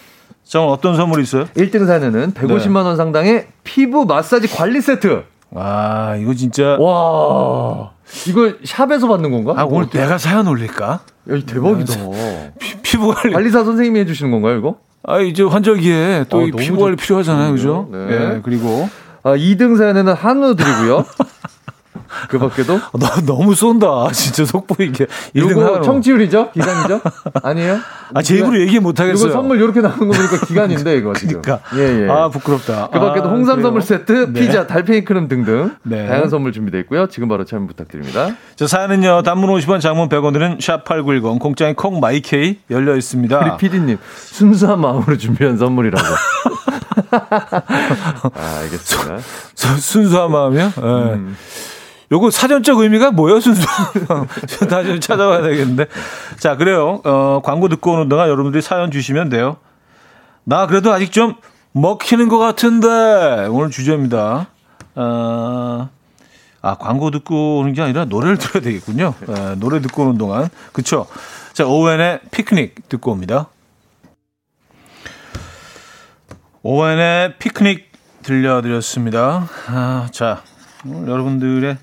정 어떤 선물이 있어요? 1등 사연은 150만 원 상당의 피부 마사지 관리 세트. 와, 이거 진짜. 와. 이거 샵에서 받는 건가? 아, 오늘 내가 사연 올릴까? 야, 대박이다. 피, 부 관리. 관리사 선생님이 해주시는 건가요, 이거? 아, 이제 환절기에 또 아, 피부 관리 필요하잖아요, 그죠? 네. 네. 그리고. 아, 2등 사연에는 한우 드리고요. 그 밖에도 너 너무 쏜다. 진짜 속보 이게. 이거 청취율이죠? 기간이죠? 아니에요? 아, 제 입으로 얘기 못 하겠어요. 이거 선물 이렇게 나오는 거 보니까 기간인데 이거. 그러니까. 예, 예. 아, 부끄럽다. 그 밖에도 아, 홍삼? 선물 세트, 네. 피자, 달팽이 크림 등등 네. 다양한 선물 준비되어 있고요. 지금 바로 참여 부탁드립니다. 저 사연은요. 단문 50원, 장문 100원들은 샵8910 공짜인 콩 마이케이 열려 있습니다. 우리 PD님 순수한 마음으로 준비한 선물이라고. 아, 알겠습니다. 수- 순수한 마음이요? 예. 음. 요거 사전적 의미가 뭐예요? 저 다시 좀 찾아봐야 되겠는데. 자, 그래요. 어, 광고 듣고 오는 동안 여러분들이 사연 주시면 돼요. 나 그래도 아직 좀 먹히는 것 같은데. 오늘 주제입니다. 어, 아, 광고 듣고 오는 게 아니라 노래를 들어야 되겠군요. 예, 노래 듣고 오는 동안. 그쵸. 자, 오웬의 피크닉 듣고 옵니다. 오웬의 피크닉 들려드렸습니다. 아, 자, 여러분들의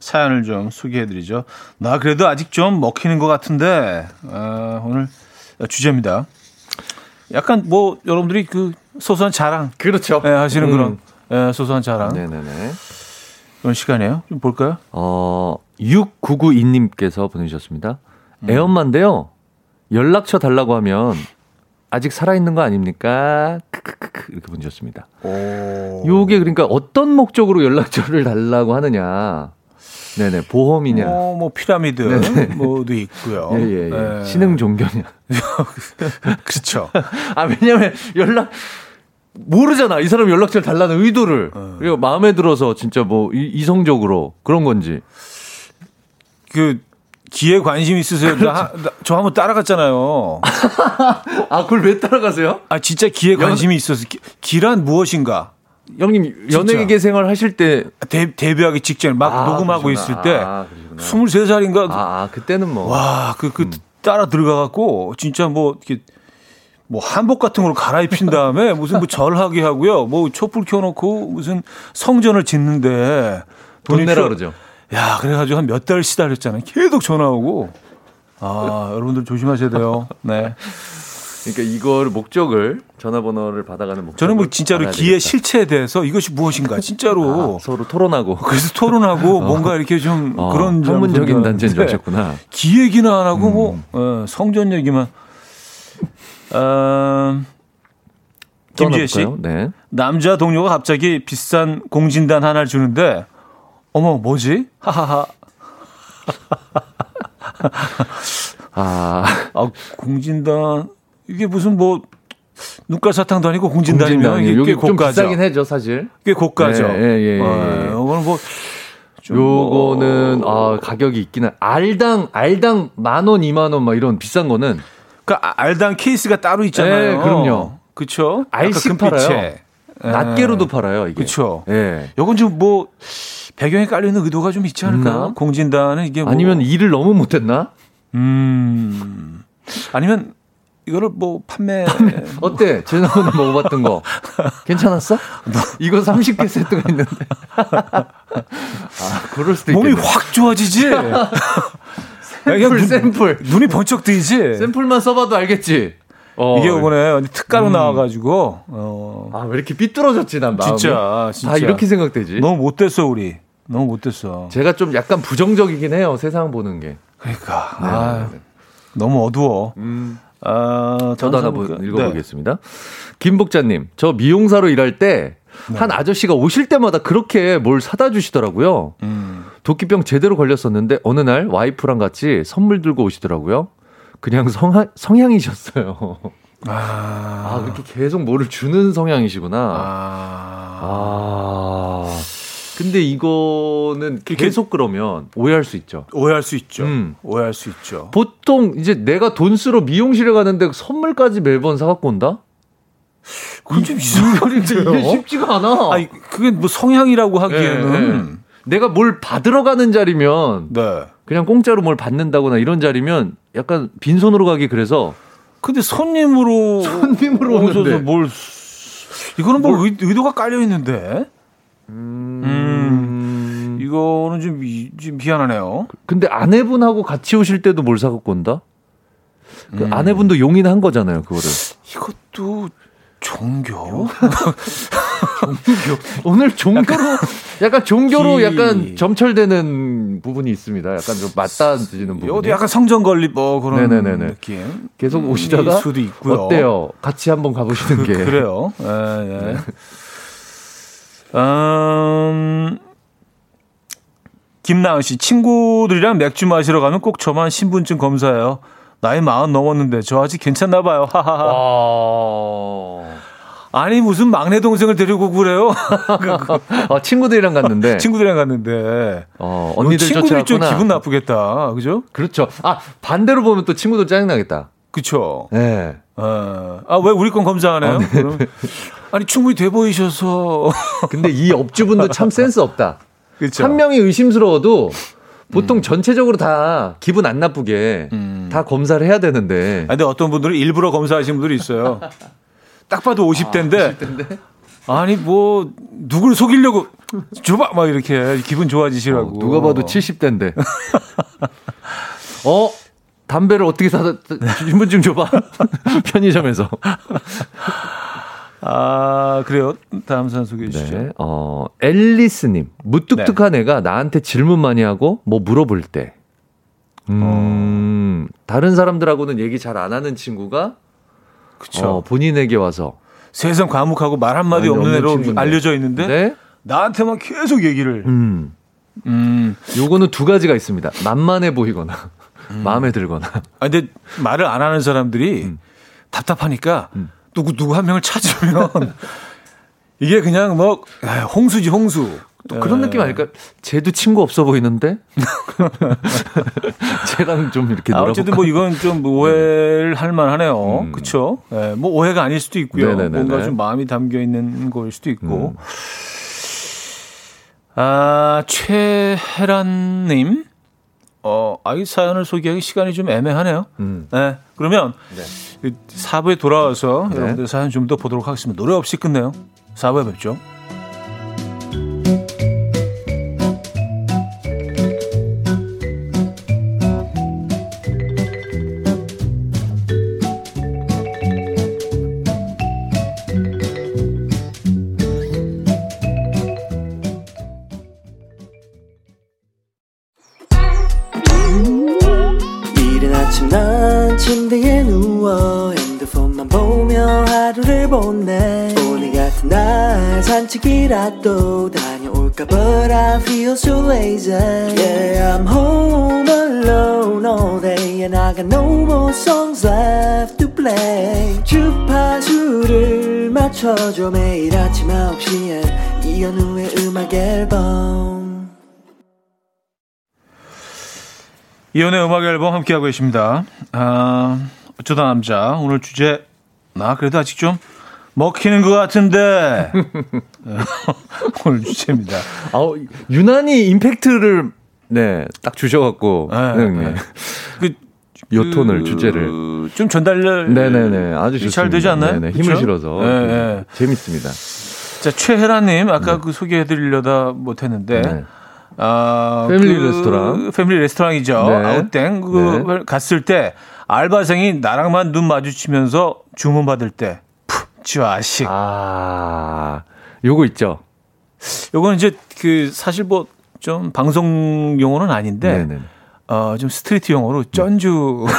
사연을 좀 소개해드리죠. 나 그래도 아직 좀 먹히는 것 같은데, 아, 오늘 주제입니다. 약간 뭐, 여러분들이 그 소소한 자랑, 그렇죠. 예, 하시는 음. 그런, 예, 소소한 자랑. 네네네. 그런 시간이에요. 좀 볼까요? 어, 6992님께서 보내주셨습니다. 음. 애엄마인데요. 연락처 달라고 하면 아직 살아있는 거 아닙니까? 크크크크 이렇게 보내주셨습니다. 오. 요게 그러니까 어떤 목적으로 연락처를 달라고 하느냐. 네네, 보험이냐. 뭐, 뭐, 피라미드, 네네. 뭐도 있고요. 예, 예, 예. 예. 신흥 종교냐. 그렇죠. 아, 왜냐면 연락, 모르잖아. 이 사람 연락처를 달라는 의도를. 어. 그리고 마음에 들어서 진짜 뭐 이- 이성적으로 그런 건지. 그, 기에 관심 있으세요? 나, 나- 저 한번 따라갔잖아요. 아, 그걸 왜 따라가세요? 아, 진짜 기에 관심이 있어서. 기, 기란 무엇인가? 형님, 연예계 생활 하실 때. 데, 데뷔하기 직전에 막 아, 녹음하고 그러시구나. 있을 때. 아, 그러시구나. 23살인가? 아, 아, 그때는 뭐. 와, 그, 그, 따라 들어가 갖고, 진짜 뭐, 이렇게, 뭐, 한복 같은 걸로 갈아입힌 다음에, 무슨 뭐 절하게 하고요. 뭐, 촛불 켜놓고, 무슨 성전을 짓는데. 돈 내라 그러죠. 야, 그래가지고 한 몇 달 시달렸잖아요. 계속 전화 오고. 아, 여러분들 조심하셔야 돼요. 네. 그러니까 이거를 목적을 전화번호를 받아가는 목적. 저는 뭐 진짜로 기의 실체에 대해서 이것이 무엇인가, 진짜로. 아, 서로 토론하고 그래서 토론하고 뭔가 이렇게 좀 어, 그런 알고 단체인 줄 네. 아셨구나. 기 얘기나 안 하고 음. 뭐 어, 성전 얘기만. 어, 김지혜 씨? 네. 남자 동료가 갑자기 비싼 공진단 하나를 주는데 어머 뭐지? 하하하. 아, 아 공진단 이게 무슨 뭐 눈깔 사탕도 아니고 공진단이면 공진단이 이게 꽤좀 고가죠. 비싸긴 해죠, 사실. 꽤 고가죠. 예, 예, 예, 어, 예. 이거는 뭐좀 요거는 뭐- 아, 가격이 한 알당 알당 만 원, 이만 원 막 이런 비싼 거는 그 알당 케이스가 따로 있잖아요. 네, 그럼요. 그쵸? 알씩 약간 금빛에. 팔아요. 예. 낱개로도 팔아요, 이게. 그쵸. 예. 요건 좀 뭐 배경에 깔려 있는 의도가 좀 있지 않을까? 있나? 공진단은 이게 뭐 아니면 일을 너무 못 했나? 음 아니면 이거를 뭐 판매 어때? 지난번에 먹어봤던 거. 괜찮았어? 이거 30개 세트가 있는데. 아, 그럴 수도 몸이 있겠네. 확 좋아지지. 샘플, 눈- 샘플. 눈이 번쩍 뜨이지. 샘플만 써봐도 알겠지? 어. 이게 이번에 특가로 음. 나와가지고 어 아, 왜 이렇게 삐뚤어졌지, 난 마음이. 진짜 진짜 다 이렇게 생각되지? 너무 못됐어 우리 너무 못됐어. 제가 좀 약간 부정적이긴 해요, 세상 보는 게. 그러니까 네, 아. 너무 어두워. 음. 아 저도 하나 볼까요? 읽어보겠습니다. 김복자님, 저 미용사로 일할 때, 한 아저씨가 오실 때마다 그렇게 뭘 사다 주시더라고요. 네. 음. 도끼병 제대로 걸렸었는데, 어느 날 와이프랑 같이 선물 들고 오시더라고요. 그냥 성하, 성향이셨어요. 아, 아, 그렇게 계속 뭐를 주는 성향이시구나. 아. 아. 근데 이거는 계속 그러면 오해할 수 있죠. 오해할 수 있죠. 음. 오해할 수 있죠. 보통 이제 내가 돈 쓰러 미용실에 가는데 선물까지 매번 사갖고 온다? 그건 좀 이상한데요. 이게 쉽지가 않아. 아니 그게 뭐 성향이라고 하기에는 내가 뭘 받으러 가는 자리면 네. 그냥 공짜로 뭘 받는다거나 이런 자리면 약간 빈손으로 가기 그래서 근데 손님으로 손님으로 오셔서. 뭘 이거는 뭐 의, 의도가 깔려 있는데 음. 이거는 좀, 미- 좀 미안하네요. 근데 아내분하고 같이 오실 때도 뭘 사갖고 온다? 그 음. 아내분도 용인한 거잖아요, 그거를. 이것도 종교? 오늘 종교로 약간 종교로 약간 점철되는 부분이 있습니다. 약간 좀 맞닿아지는 부분. 이것도 약간 성전 건립 뭐 그런 네네네네. 느낌. 계속 오시다가 수도 있고요. 어때요? 같이 한번 가보시는 그, 게 그래요. 예, 예. 네. 음, 김나은 씨 친구들이랑 맥주 마시러 가면 꼭 저만 신분증 검사해요. 나이 마흔 넘었는데 저 아직 괜찮나 봐요. 하하하. 아니 무슨 막내 동생을 데리고 그래요? 어, 친구들이랑 갔는데. 친구들이랑 갔는데. 어, 언니들 친구들이 좀 기분 나쁘겠다. 그죠? 그렇죠. 아 반대로 보면 또 친구들 짜증 나겠다. 그렇죠. 네. 어, 아왜 우리 건 검사 안 해요? 아, 네. 아니 충분히 돼 보이셔서. 근데 이 업주분도 참 센스 없다. 그쵸? 한 명이 의심스러워도 보통 음. 전체적으로 다 기분 안 나쁘게 음. 다 검사를 해야 되는데. 아, 근데 어떤 분들은 일부러 검사하시는 분들이 있어요. 딱 봐도 50대인데. 아, 50대인데? 아니 뭐 누구를 속이려고 줘봐 막 이렇게 기분 좋아지시라고. 어, 누가 봐도 70대인데. 어 담배를 어떻게 사다 신분증 줘봐 편의점에서. 아, 그래요? 다음 사연 소개해 주시죠. 네. 어, 앨리스님. 무뚝뚝한 네. 애가 나한테 질문 많이 하고 뭐 물어볼 때. 음, 어. 다른 사람들하고는 얘기 잘 안 하는 친구가 그쵸. 어, 본인에게 와서 세상 과묵하고 말 한마디 없는 애로 친구인데. 알려져 있는데 네? 나한테만 계속 얘기를. 음. 음. 요거는 두 가지가 있습니다. 만만해 보이거나 음. 마음에 들거나. 아, 근데 말을 안 하는 사람들이 음. 답답하니까 음. 누구 누구 한 명을 찾으면 이게 그냥 뭐 홍수지 홍수. 또 그런 느낌 아닐까? 쟤도 친구 없어 보이는데? 쟤랑 좀 이렇게 놀아 아, 어쨌든 뭐 이건 좀 오해를 할 만하네요. 음. 그렇죠? 네, 뭐 오해가 아닐 수도 있고요. 네네네네. 뭔가 좀 마음이 담겨 있는 걸 수도 있고. 음. 아, 최혜란님. 어, 아이 사연을 소개하기 시간이 좀 애매하네요. 음. 네. 그러면 네. 4부에 돌아와서 네. 여러분들 사연 좀 더 보도록 하겠습니다. 노래 없이 끝내요. 4부에 뵙죠. 맞춰줘 매일 아침 9시에 이현우의 음악 앨범. 이현우의 음악 앨범 함께하고 계십니다. 아, 어쩌다 남자. 오늘 주제 나 그래도 아직 좀 먹히는 것 같은데. 오늘 주제입니다. 아, 유난히 임팩트를 네 딱 주셔갖고. 네, 네. 그, 요 톤을 그, 주제를 좀 전달 네네네 아주. 잘 되지 않나요? 네네, 힘을 실어서 네, 네. 재밌습니다. 자 최혜라님 아까 네. 그 소개해드리려다 못했는데 네. 아, 패밀리 그, 레스토랑 패밀리 레스토랑이죠 네. 아웃땡 그 네. 갔을 때 알바생이 나랑만 눈 마주치면서 주문 받을 때 좌식. 아, 요거 있죠. 요거는 이제 그 사실 뭐 좀 방송 용어는 아닌데 네네. 어, 좀 street 용어로 쩐주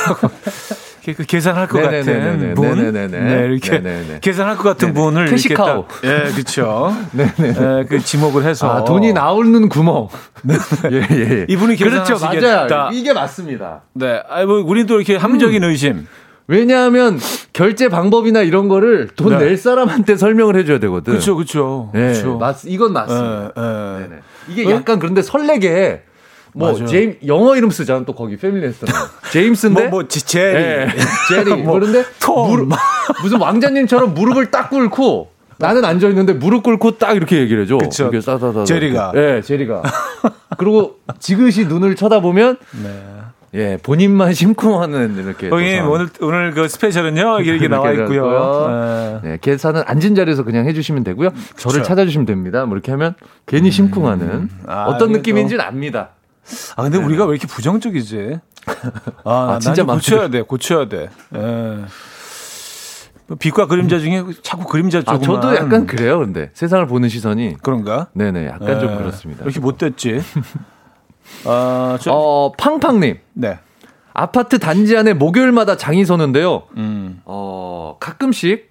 그 계산할 것 같은 분, 네, 이렇게 네네네. 계산할 것 같은 네네. 분을 cash cow, 예, 그렇죠. 네, 그 지목을 해서 아, 돈이 나오는 구멍. 네, 예, 예. 이분이 계산하시겠다. 그렇죠, 맞아요. 이게 맞습니다. 네, 아이 뭐 우리도 이렇게 합리적인 음. 의심. 왜냐하면 결제 방법이나 이런 거를 돈낼 네. 사람한테 설명을 해줘야 되거든. 그렇죠, 그렇죠. 네, 맞, 이건 맞습니다. 네, 네. 이게 약간 그런데 설레게 뭐 제임 영어 이름 쓰잖아 또 거기 패밀리 레스토랑 제임스인데 뭐, 뭐 제리 네, 제리 뭐, 그런데 무릎, 무슨 왕자님처럼 무릎을 딱 꿇고 나는 앉아 있는데 무릎 꿇고 딱 이렇게 얘기를 해줘. 그쵸. 이렇게. 제리가. 예, 네, 제리가. 그리고 지그시 눈을 쳐다보면 네. 예, 본인만 심쿵하는 이렇게. 거기 오늘 오늘 그 스페셜은요 이렇게 나와 있고요. 네. 네, 계산은 앉은 자리에서 그냥 해주시면 되고요. 그쵸. 저를 찾아주시면 됩니다. 뭐 이렇게 하면 괜히 음. 심쿵하는 아, 어떤 느낌인지는 압니다. 아 근데 네. 우리가 왜 이렇게 부정적이지? 아, 아 진짜 고쳐야 돼, 고쳐야 돼. 예. 빛과 그림자 중에 자꾸 그림자 쪽만. 아, 저도 약간 그래요, 근데. 세상을 보는 시선이. 그런가? 네네, 약간 네. 좀 그렇습니다. 이렇게 못됐지. 아, 저, 어, 팡팡님. 네. 아파트 단지 안에 목요일마다 장이 서는데요. 음. 어, 가끔씩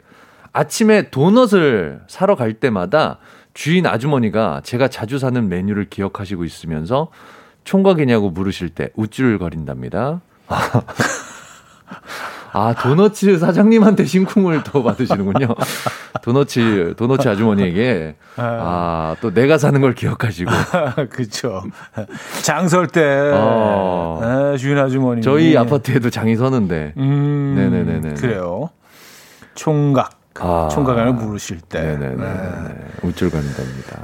아침에 도넛을 사러 갈 때마다 주인 아주머니가 제가 자주 사는 메뉴를 기억하시고 있으면서 총각이냐고 물으실 때 우쭐거린답니다. 아, 도너츠 사장님한테 심쿵을 또 받으시는군요. 도너츠, 도너츠 아주머니에게. 아, 또 내가 사는 걸 기억하시고. 그쵸. 장설 때. 어. 네, 주인 아주머니. 저희 아파트에도 장이 서는데. 음. 네네네네. 그래요. 총각. 아. 총각을 부르실 때. 네네네. 네. 우쭐 거린답니다.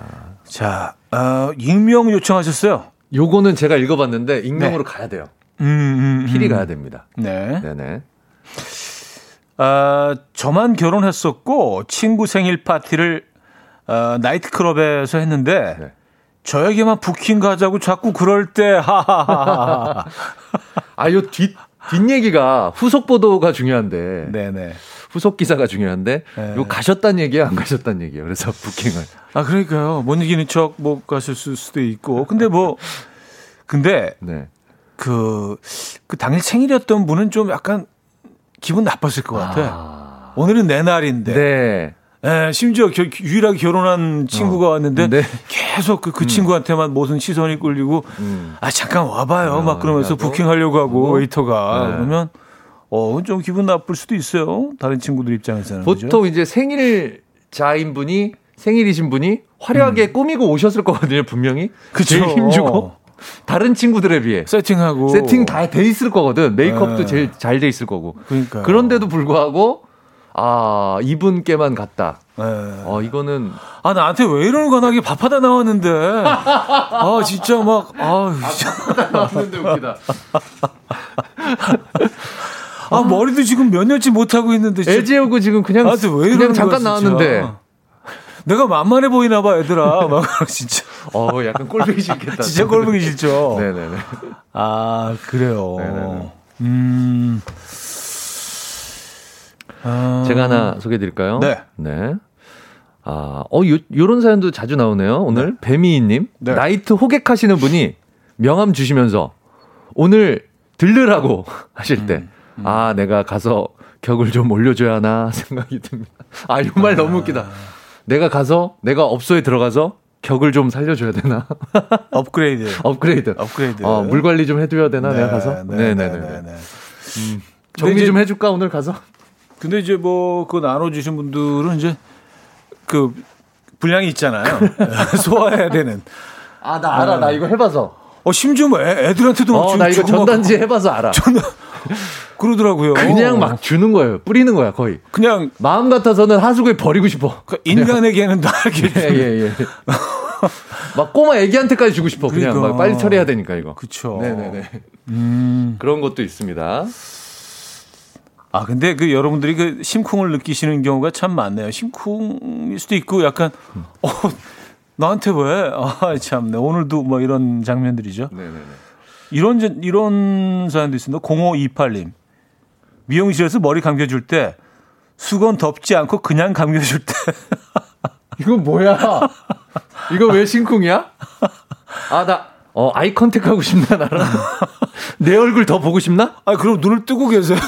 자, 어, 익명 요청하셨어요. 요거는 제가 읽어봤는데 익명으로 가야 돼요. 음, 음, 음. 필히 가야 됩니다. 네. 네네. 아, 저만 결혼했었고 친구 생일 파티를 어, 나이트클럽에서 했는데 네. 저에게만 부킹 가자고 자꾸 그럴 때 하하하하. 아, 요 뒷, 뒷얘기가 후속 보도가 중요한데. 네네. 후속 기사가 중요한데. 네. 요 가셨단 얘기야, 안 가셨단 얘기야. 그래서 부킹을. 아 그러니까요. 못 이기는 척 못 가실 수도 있고. 근데 뭐 근데 네. 그, 그 당일 생일이었던 분은 좀 약간 기분 나빴을 것 같아. 아. 오늘은 내 날인데. 네. 예, 심지어 겨- 유일하게 결혼한 친구가 왔는데 네. 계속 그, 그 친구한테만 무슨 시선이 끌리고 음. 아 잠깐 와봐요 막 그러면서 나도? 부킹하려고 하고 웨이터가 네. 그러면 어 좀 기분 나쁠 수도 있어요 다른 친구들 입장에서는 그죠? 보통 이제 생일자인 분이, 생일이신 분이 화려하게 꾸미고 오셨을 거거든요, 분명히. 음. 그쵸. 제일 힘주고. 다른 친구들에 비해. 세팅하고 세팅 다 돼 있을 거거든. 메이크업도 네. 제일 잘 돼 있을 거고. 그러니까 그런데도 불구하고 아 이분께만 갔다. 어 이거는 아 나한테 왜 이러는 거야 나게 밥하다 나왔는데 아 진짜 막아 나왔는데 웃기다. 아, 머리도 지금 몇 년째 못 하고 있는데 진짜 애지우고 지금 그냥 나한테 왜 그냥 잠깐 거야. 나왔는데 내가 만만해 보이나 봐 얘들아 막 진짜 어 약간 꼴보기 싫겠다. 진짜 꼴보기 싫죠 네네네. 아 그래요 네네네. 음 아, 제가 하나 소개해 드릴까요? 네. 네. 아, 어, 요, 요런 사연도 자주 나오네요. 오늘 배미희님. 네. 나이트 호객하시는 분이 명함 주시면서 오늘 들르라고 하실 때, 음, 아, 내가 가서 격을 좀 올려줘야 하나 생각이 듭니다. 아, 이 말 너무 웃기다. 내가 가서, 내가 업소에 들어가서 격을 좀 살려줘야 되나? 업그레이드 업그레이드. 업그레이드 어, 물 관리 좀 해줘야 되나? 내가 가서? 네네네. 네. 정리 이제- 좀 해줄까? 오늘 가서? 근데 이제 뭐 그거 나눠주신 분들은 이제 그 분량이 있잖아요 소화해야 되는 아, 나 알아. 나 이거 해봐서. 어 심지어 뭐 애, 애들한테도 어, 주- 나 이거 전단지 해봐서 알아. 그러더라고요 그냥 막 주는 거예요. 뿌리는 거야, 거의. 그냥 마음 같아서는 하수구에 버리고 싶어. 그 인간에게는 다 이렇게 예, 예, 예. 막 꼬마 애기한테까지 주고 싶어. 그냥 그러니까. 막 빨리 처리해야 되니까, 이거. 그쵸 네네네. 음. 그런 것도 있습니다. 아, 근데 그 여러분들이 그 심쿵을 느끼시는 경우가 참 많네요. 심쿵일 수도 있고 약간, 어, 나한테 왜? 아, 참네. 오늘도 뭐 이런 장면들이죠. 네네네. 이런, 전- 이런 사연도 있습니다. 0528님. 미용실에서 머리 감겨줄 때 수건 덮지 않고 그냥 감겨줄 때. 이거 뭐야? 이거 왜 심쿵이야? 아, 나, 어, 아이 컨택 하고 싶나, 나랑? 내 얼굴 더 보고 싶나? 아, 그럼 눈을 뜨고 계세요?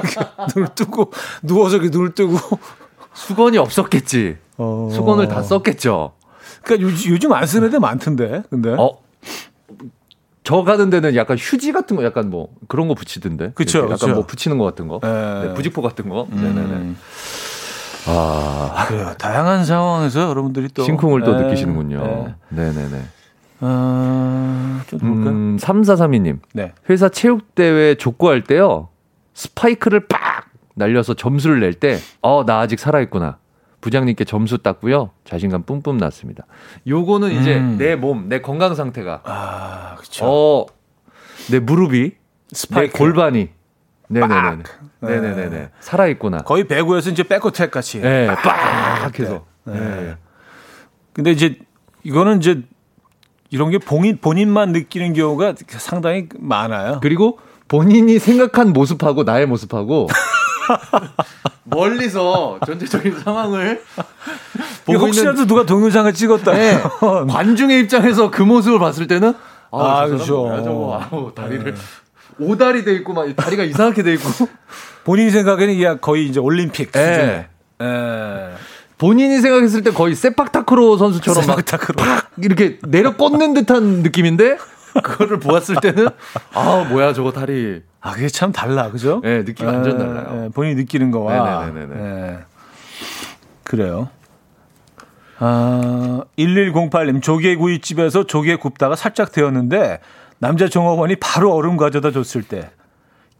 눈을 뜨고, 누워서 이렇게 눈을 뜨고. 수건이 없었겠지. 어. 수건을 다 썼겠죠. 그러니까 요즘, 요즘 안 쓰는 애들 많던데, 근데. 어, 저 가는 데는 약간 휴지 같은 거 약간 뭐 그런 거 붙이던데. 이렇게 약간 그쵸. 뭐 붙이는 거 같은 거. 네. 네, 부직포 같은 거. 음. 네네네. 아, 그래요. 다양한 상황에서 여러분들이 또 심쿵을 또 네, 느끼시는군요. 네. 네네네. 어, 좀 볼까요? 음, 3432님. 네. 회사 체육대회 족구할 때요. 스파이크를 빡! 날려서 점수를 낼 때, 어, 나 아직 살아있구나. 부장님께 점수 땄고요. 자신감 뿜뿜 났습니다. 요거는 이제 음. 내 몸, 내 건강 상태가, 아, 그렇죠. 어, 내 무릎이, 스파이크. 내 골반이, 네네네. 빡! 네네 네. 살아있구나. 거의 배구에서 이제 back attack 같이. 예, 빡! 해서. 네. 예. 근데 이제 이거는 이제 이런 게 본인 본인만 느끼는 경우가 상당히 많아요. 그리고 본인이 생각한 모습하고 나의 모습하고 멀리서 전체적인 상황을 보고 혹시라도 누가 동영상을 찍었다. 네. 관중의 입장에서 그 모습을 봤을 때는 아, 아 그렇죠. 저거 아우 다리를 네. 오다리 돼 있고 막 다리가 이상하게 돼 있고 본인 생각에는 이게 거의 이제 올림픽 네. 수준. 네. 본인이 생각했을 때 거의 세팍타크로 선수처럼 세팍타크로 막 이렇게 내려 꽂는 듯한 느낌인데 그거를 보았을 때는 아 뭐야 저거 다리 아 그게 참 달라 그죠? 네 느낌 완전 아, 달라요. 네, 본인이 느끼는 거와 네네네네. 네. 그래요. 아 1108님 조개구이집에서 조개 굽다가 살짝 데웠는데 남자 종업원이 바로 얼음 가져다 줬을 때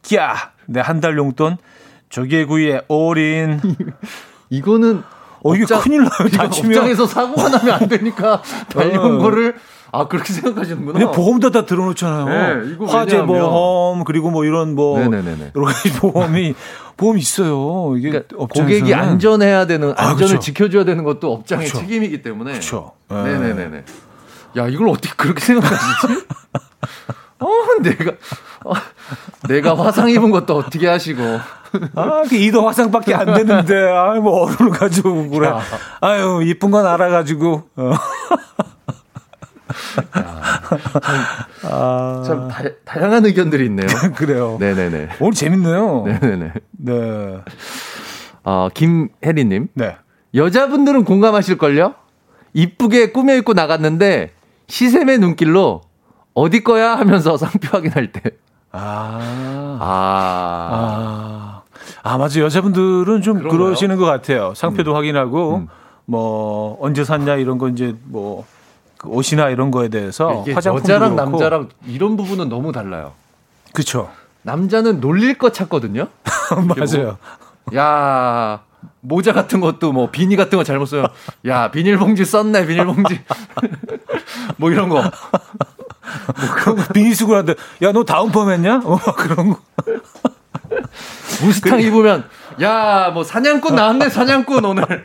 끼야 내 한 달 용돈 조개구이에 올인 이거는 어, 이게 업장, 큰일 나요. 다치면. 업장에서 사고가 나면 안 되니까 달려온 어. 거를 아 그렇게 생각하시는구나. 근데 보험도 다 들어놓잖아요. 네, 화재 왜냐하면... 보험 그리고 뭐 이런 뭐 네네네네. 여러 가지 보험이 보험 있어요. 이게 그러니까 고객이 안전해야 되는 아, 안전을 그렇죠. 지켜줘야 되는 것도 업장의 그렇죠. 책임이기 때문에. 그렇죠. 네네네네. 야 이걸 어떻게 그렇게 생각하시지? 어 내가 어, 내가 화상 입은 것도 어떻게 하시고. 아, 그 이도 화상밖에 안 되는데, 아, 뭐, 얼음을 가지고 그래. 아유, 이쁜 건 알아가지고. 어. 아, 참 다, 양한 의견들이 있네요. 그래요. 네네네. 오늘 재밌네요. 네네네. 네. 어, 김혜리님. 네. 여자분들은 공감하실걸요? 이쁘게 꾸며 입고 나갔는데 시샘의 눈길로 어디 거야 하면서 상표 확인할 때. 아. 아. 아. 아, 맞아. 여자분들은 좀? 그러시는 것 같아요. 상표도 음. 확인하고, 음. 뭐, 언제 샀냐, 이런 거 이제 뭐, 그 옷이나 이런 거에 대해서 화장품 여자랑 그렇고. 남자랑 이런 부분은 너무 달라요. 그렇죠. 남자는 놀릴 것 찾거든요. 맞아요. 뭐, 야 모자 같은 것도 뭐 비니 같은 거 잘못 써요. 야 비닐봉지 썼네 비닐봉지. 뭐 이런 거. 뭐 그런 거 비니 쓰고 하는데 야 너 다운 펌 했냐? 어 그런 거. 무스탕 그, 입으면 야 뭐 사냥꾼 나왔네 사냥꾼 오늘.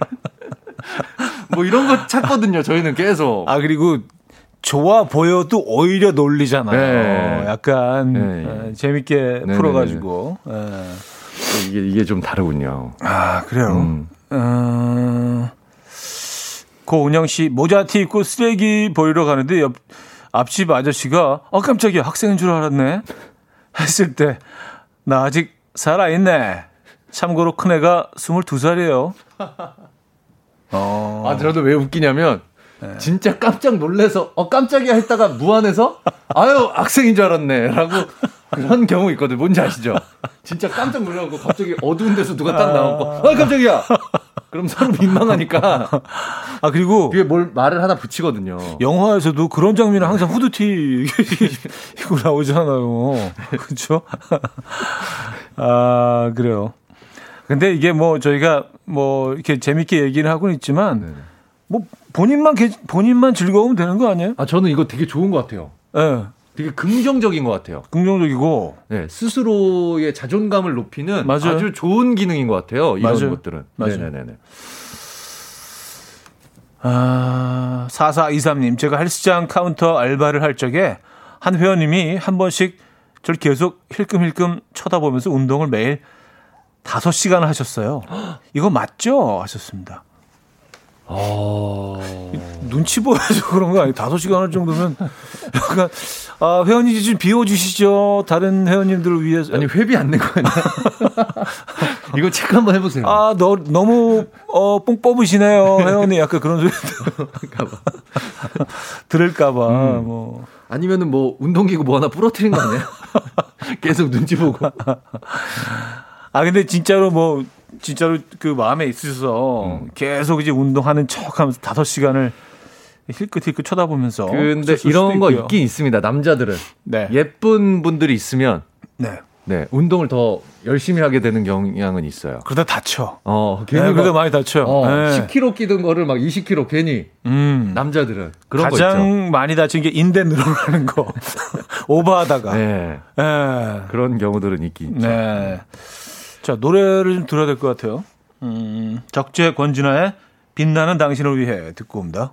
뭐 이런 거 찾거든요. 저희는 계속. 아 그리고 좋아 보여도 오히려 놀리잖아요. 네. 약간 네. 어, 재밌게 네, 네 풀어가지고. 네. 네. 이게 이게 좀 다르군요. 아 그래요. 음. 어... 고은영 씨 모자 티 입고 쓰레기 버리러 가는데 옆 앞집 아저씨가 어 깜짝이야 학생인 줄 알았네 했을 때 나 아직 살아 있네. 참고로 큰 애가 22살이에요. 어. 아, 저도 왜 웃기냐면, 네. 진짜 깜짝 놀래서, 어, 깜짝이야 했다가 무안해서, 아유, 학생인 줄 알았네. 라고 그런 경우 있거든. 뭔지 아시죠? 진짜 깜짝 놀라고 갑자기 어두운 데서 누가 딱 나오고, 아, 깜짝이야! 그럼 서로 민망하니까. 아, 그리고. 뒤에 뭘 말을 하나 붙이거든요. 영화에서도 그런 장면은 항상 후드티 입고 나오잖아요. 그렇죠? 아, 그래요. 근데 이게 뭐 저희가 뭐 이렇게 재밌게 얘기를 하고는 있지만 네. 뭐 본인만 본인만 즐거우면 되는 거 아니에요? 아 저는 이거 되게 좋은 것 같아요. 네. 되게 긍정적인 것 같아요. 긍정적이고 네, 스스로의 자존감을 높이는 맞아요. 아주 좋은 기능인 것 같아요. 이런 맞아요. 것들은. 맞아요. 네네네. 아, 4423님, 제가 헬스장 카운터 알바를 할 적에 한 회원님이 한 번씩 저를 계속 힐끔힐끔 쳐다보면서 운동을 매일 다섯 시간 하셨어요. 이거 맞죠? 하셨습니다. 어... 눈치 보여서 그런 거 아니에요? 다섯 시간 할 정도면 약간 아, 회원님 좀 비워주시죠. 다른 회원님들을 위해서. 아니 회비 안 낸 거 아니야? 이거 체크 한번 해보세요. 아, 너 너무 어, 뽕 뽑으시네요, 회원님. 약간 그런 소리 들을까봐. 들을까봐 음. 뭐. 아니면은 뭐 운동기구 뭐 하나 부러뜨린 거 아니에요? 계속 눈치 보고. 아 근데 진짜로 뭐 진짜로 그 마음에 있으셔서 음. 계속 이제 운동하는 척하면서 다섯 시간을 힐끗힐끗 쳐다보면서. 근데 이런 거 있긴 있습니다. 남자들은 네. 예쁜 분들이 있으면 네. 네, 운동을 더 열심히 하게 되는 경향은 있어요. 그러다 다쳐. 어, 괜히 네, 그러다 많이 다쳐. 어, 네. 10kg 끼던 거를 막 20kg 괜히. 음. 남자들은 그런 가장 많이 다친 게 인대 늘어나는 거. 오버하다가. 네. 네. 그런 경우들은 있긴 있죠. 네. 자, 노래를 좀 들어야 될 것 같아요. 음, 적재 권진아의 빛나는 당신을 위해 듣고 옵니다.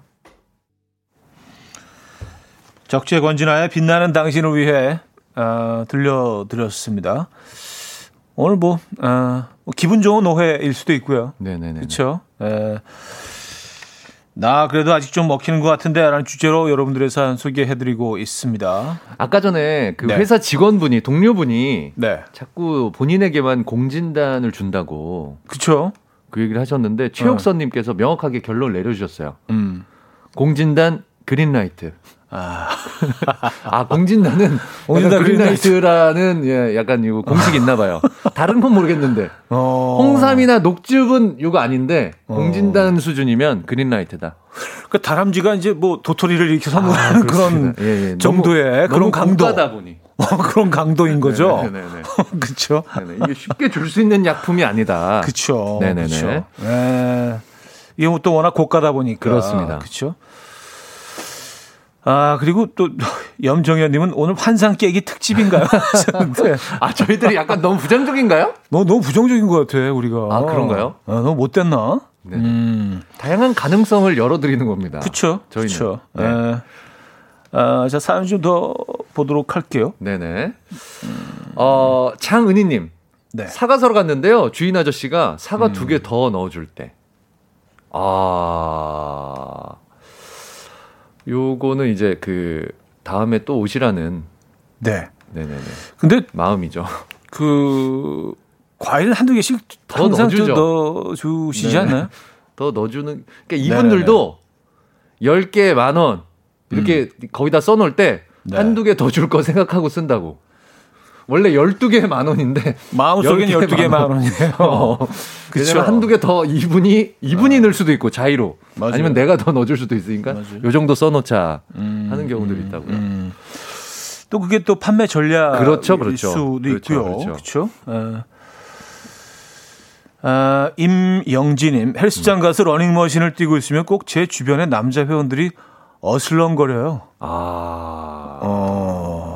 적재 권진아의 빛나는 당신을 위해 어, 들려드렸습니다. 오늘 뭐, 아, 뭐 기분 좋은 오해일 수도 있고요. 네네네. 그렇죠. 나 그래도 아직 좀 먹히는 것 같은데 라는 주제로 여러분들의 사연 소개해드리고 있습니다. 아까 전에 그 네. 회사 직원분이 동료분이 네, 자꾸 본인에게만 공진단을 준다고 그렇죠. 그 얘기를 하셨는데 최혁선님께서 명확하게 결론을 내려주셨어요. 음, 공진단 그린라이트. 아, 아 공진단은 공진단 그린라이트라는 예, 약간 이거 공식 있나 봐요. 다른 건 모르겠는데 어, 홍삼이나 녹즙은 이거 아닌데 어. 공진단 수준이면 그린라이트다. 그 다람쥐가 이제 뭐 도토리를 이렇게 선물하는 그런 그렇습니다. 예, 예. 정도의 너무, 그런 너무 강도, 고가다 보니. 어, 그런 강도인 거죠. 네네네. 그렇죠. 이게 쉽게 줄 수 있는 약품이 아니다. 그렇죠. 네네네. 그쵸. 네. 이게 뭐또 워낙 고가다 보니까 그렇습니다. 그렇죠. 아 그리고 또 염정현님은 오늘 환상 깨기 특집인가요? 하셨는데 아 저희들이 약간 너무 부정적인가요? 너 너무 부정적인 것 같아 우리가. 아, 그런가요? 아, 너무 못됐나? 네. 음, 다양한 가능성을 열어드리는 겁니다. 그렇죠. 저희는. 그렇죠. 네. 네. 아, 자 사연 좀 더 보도록 할게요. 네네. 어, 장은희님. 네. 사과 사러 갔는데요. 주인 아저씨가 사과 두개 더 넣어줄 때. 아. 요거는 이제 그 다음에 또 오시라는 네. 네네네 근데 마음이죠. 그 과일 한두 개씩 더 항상 넣어주죠. 넣어주시지 네. 않나요? 더 넣어주는 그러니까 이분들도 10개 만 원 이렇게 거기다 써놓을 때 네. 한두 개 더 줄 거 생각하고 쓴다고. 원래 12개 만 원인데 마음속엔 10개 12개 만 원. 원이에요. 어. 왜냐면 한두 개 더 이분이 이분이 넣을 수도 있고 자의로 맞아요. 아니면 내가 더 넣어 줄 수도 있으니까 맞아요. 요 정도 써 놓자 음, 하는 경우들이 있다고요. 음. 또 그게 또 판매 전략일 그렇죠, 그렇죠. 수도 그렇죠, 있고요. 그렇죠. 그렇죠. 어. 아, 임영진님 헬스장 가서 러닝머신을 뛰고 있으면 꼭 제 주변의 남자 회원들이 어슬렁거려요. 아, 어.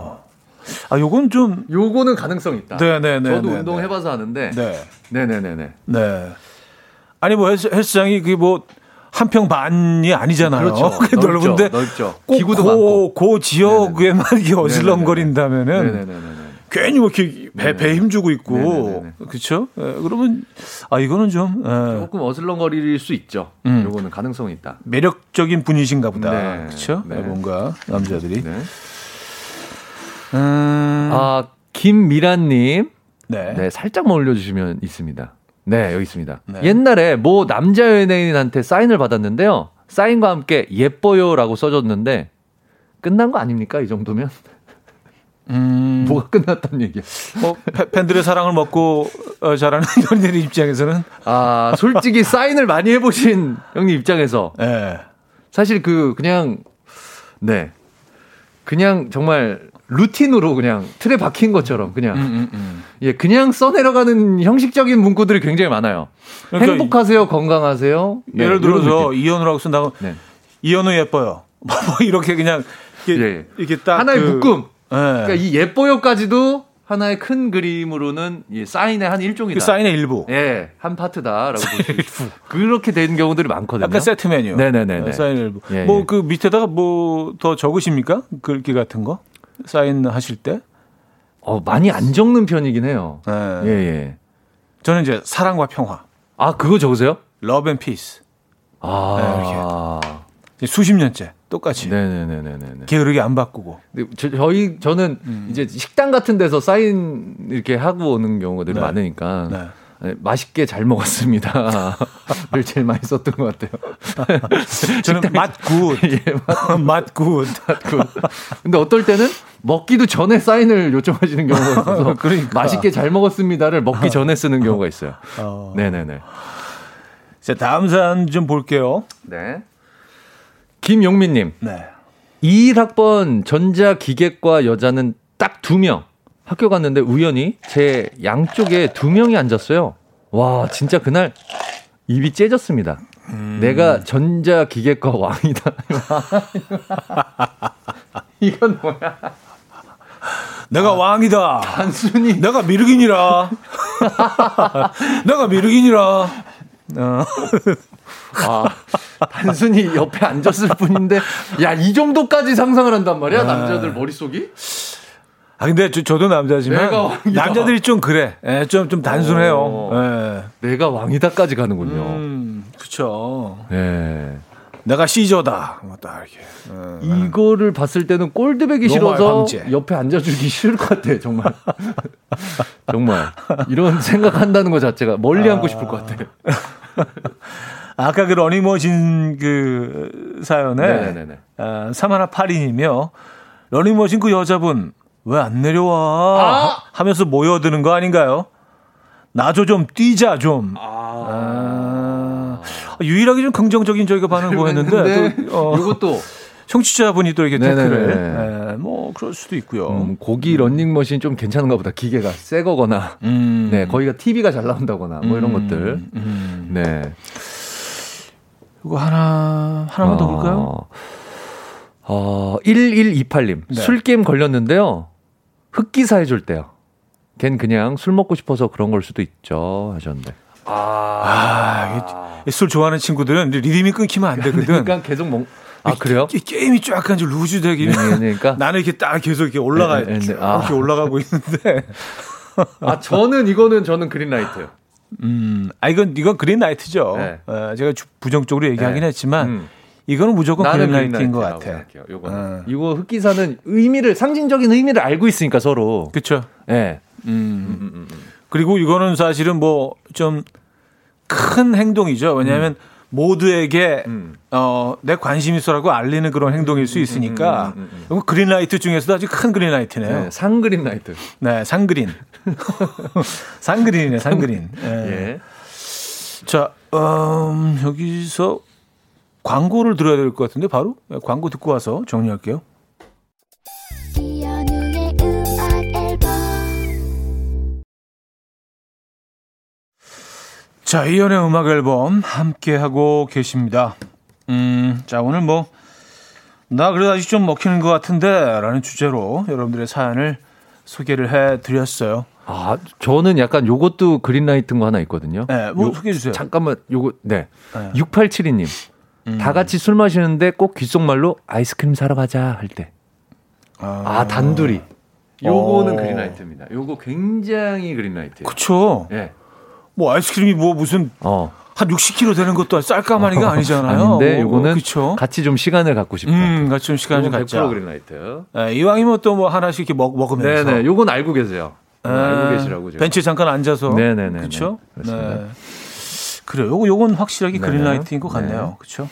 아, 요건 좀 요거는 가능성 있다. 네 네 네. 저도 운동 해 봐서 아는데. 네. 네 네 네 네. 네. 아니 뭐 헬스, 헬스장이 그게 뭐 한 평 반이 아니잖아요. 그렇죠. 넓죠, 넓은데 넓죠. 꼭 기구도 고, 많고. 고 지역에만 이게 어슬렁거린다면은 네네네네. 괜히 뭐 이렇게 배, 배 힘주고 있고. 그렇죠? 예, 그러면 아 이거는 좀 예, 조금 어슬렁거릴 수 있죠. 음. 요거는 가능성이 있다. 매력적인 분이신가 보다. 네. 그렇죠? 네. 뭔가 남자들이. 네. 음, 아, 김미란님. 네. 네, 살짝만 올려주시면 있습니다. 네, 여기 있습니다. 네. 옛날에 모 남자 연예인한테 사인을 받았는데요. 사인과 함께 예뻐요라고 써줬는데 끝난 거 아닙니까? 이 정도면 음, 뭐가 끝났단 얘기야? 뭐 팬- 팬들의 사랑을 먹고 어, 자라는 연예인 입장에서는 아, 솔직히 사인을 많이 해보신 형님 입장에서 예. 사실 그 그냥 네 그냥 정말 루틴으로 그냥 틀에 박힌 것처럼 그냥 음, 음, 음. 예 그냥 써내려가는 형식적인 문구들이 굉장히 많아요. 그러니까 행복하세요, 건강하세요. 네, 예를 이런 들어서. 이현우라고 쓴다고 네. 이현우 예뻐요. 뭐 이렇게 그냥 이렇게, 예. 이렇게 딱 하나의 그- 묶음. 예. 그러니까 이 예뻐요까지도 하나의 큰 그림으로는 이 사인의 한 일종이다. 그 사인의 일부. 예, 한 파트다라고 있고 그렇게 되는 경우들이 많거든요. 약간 세트 메뉴. 네네네네. 네, 사인 일부. 예, 뭐 예. 그 밑에다가 뭐 더 적으십니까? 글귀 같은 거 사인 하실 때. 어, 많이 안 적는 편이긴 해요. 예. 예, 예. 저는 이제 사랑과 평화, 아, 그거 적으세요? love and peace. 아. 이제 수십 년째 똑같이 네네네네네. 게으르게 안 바꾸고. 저, 저희 저는 음. 이제 식당 같은 데서 사인 이렇게 하고 오는 경우가 늘 네. 많으니까 네. 네, 맛있게 잘 먹었습니다. 를 제일 많이 썼던 것 같아요. 저는 맛 good, 예, 맛 good. 그- 근데 어떨 때는 먹기도 전에 사인을 요청하시는 경우가 있어서 그러니까. 맛있게 잘 먹었습니다를 먹기 전에 쓰는 경우가 있어요. 어. 네네네. 자 다음 사연 좀 볼게요. 네. 김용민님, 네. 21학번 전자기계과 여자는 딱 두 명. 학교 갔는데 우연히 제 양쪽에 두 명이 앉았어요. 와, 진짜 그날 입이 째졌습니다. 내가 전자기계과 왕이다. 이건 뭐야? 내가 왕이다. 단순히 내가 미륵인이라. 내가 미륵인이라. 어. 아, 단순히 옆에 앉았을 뿐인데, 야, 이 정도까지 상상을 한단 말이야, 남자들 머릿속이? 아 근데 저, 도 남자지만 남자들이 좀 그래. 예, 좀, 좀 단순해요. 어, 예. 내가 왕이다까지 가는군요. 음, 그쵸. 예. 내가 시저다. 뭐다 이렇게. 어, 이거를 봤을 때는 꼴드백이 싫어서. 옆에 앉아주기 싫을 것 같아. 정말. 정말 이런 생각한다는 것 자체가 멀리 앉고 싶을 것 같아. 아까 그 러닝머신 그 사연에 네네네. 아, 사마나 파리님이요. 러닝머신 그 여자분 왜 안 내려와 아! 하면서 모여드는 거 아닌가요? 나도 좀 뛰자 좀. 아. 아. 유일하게 좀 긍정적인 저희가 반응 보였는데 또, 어, 이것도 청취자분이 또 이렇게 댓글을 네, 뭐 그럴 수도 있고요. 음, 고기 런닝머신 좀 괜찮은가 보다. 기계가 새 거거나 음. 네 거기가 TV가 잘 나온다거나 뭐 이런 음. 것들. 음. 네. 이거 하나 하나만 어, 더 볼까요? 어 1128님 네. 술 게임 걸렸는데요. 흑기사 해줄 때요. 걘 그냥 술 먹고 싶어서 그런 걸 수도 있죠 하셨는데. 아, 아 술 좋아하는 친구들은 리듬이 끊기면 안 되거든. 그러니까 계속 먹. 아 그래요? 게, 임이 약간 좀 루즈 되기는. 네, 네, 그러니까 나는 이렇게 딱 계속 이렇게 올라가야 네, 네, 네. 아. 이렇게 올라가고 있는데. 아 저는 이거는 저는 그린라이트요. 음, 아 이건 이건 그린라이트죠. 네. 어, 제가 부정적으로 얘기하긴 네. 했지만. 음. 이거는 무조건 그린라이트인 것 같아요. 요거 어. 이거 흑기사는 의미를 상징적인 의미를 알고 있으니까 서로. 그렇죠. 예. 음. 음, 음, 음. 그리고 이거는 사실은 뭐 좀 큰 행동이죠. 왜냐하면 음. 모두에게 음. 어, 내 관심 있어라고 알리는 그런 행동일 수 있으니까 음, 그린라이트 중에서도 아주 큰 그린라이트네요. 네, 상그린라이트. 네, 상그린. 상그린이네, 상그린. 네. 예. 자, 음, 여기서 광고를 들어야 될 것 같은데 바로 네, 광고 듣고 와서 정리할게요. 자, 이연의 음악 앨범 함께 하고 계십니다. 음, 자, 오늘 뭐, 나 그래도 아직 좀 먹히는 것 같은데, 라는 주제로 여러분들의 사연을 소개를 해 드렸어요. 아, 저는 약간 요것도 그린라이트인 거 하나 있거든요. 네, 뭐 소개해 주세요. 잠깐만, 요거, 네. 네. 6872님. 음. 다 같이 술 마시는데 꼭 귓속말로 아이스크림 사러 가자 할 때. 아, 아 단둘이. 요거는 어. 그린라이트입니다. 요거 굉장히 그린라이트예요. 그쵸. 예. 네. 뭐 아이스크림이 뭐 무슨 어. 한 60kg 되는 것도 쌀까마니가 아니잖아요. 아닌데 요거는 그쵸? 같이 좀 시간을 갖고 싶다. 음, 같이 좀 시간을 갖자. 100% 그린라이트. 네, 이왕이면 또 뭐 하나씩 이렇게 먹, 먹으면서. 네네. 요건 알고 계세요. 아, 알고 계시라고 제가. 벤치에 잠깐 앉아서. 네네네. 그렇죠. 네. 그래요. 요거 요건 확실하게 네네. 그린라이트인 것 같네요. 네. 그렇죠.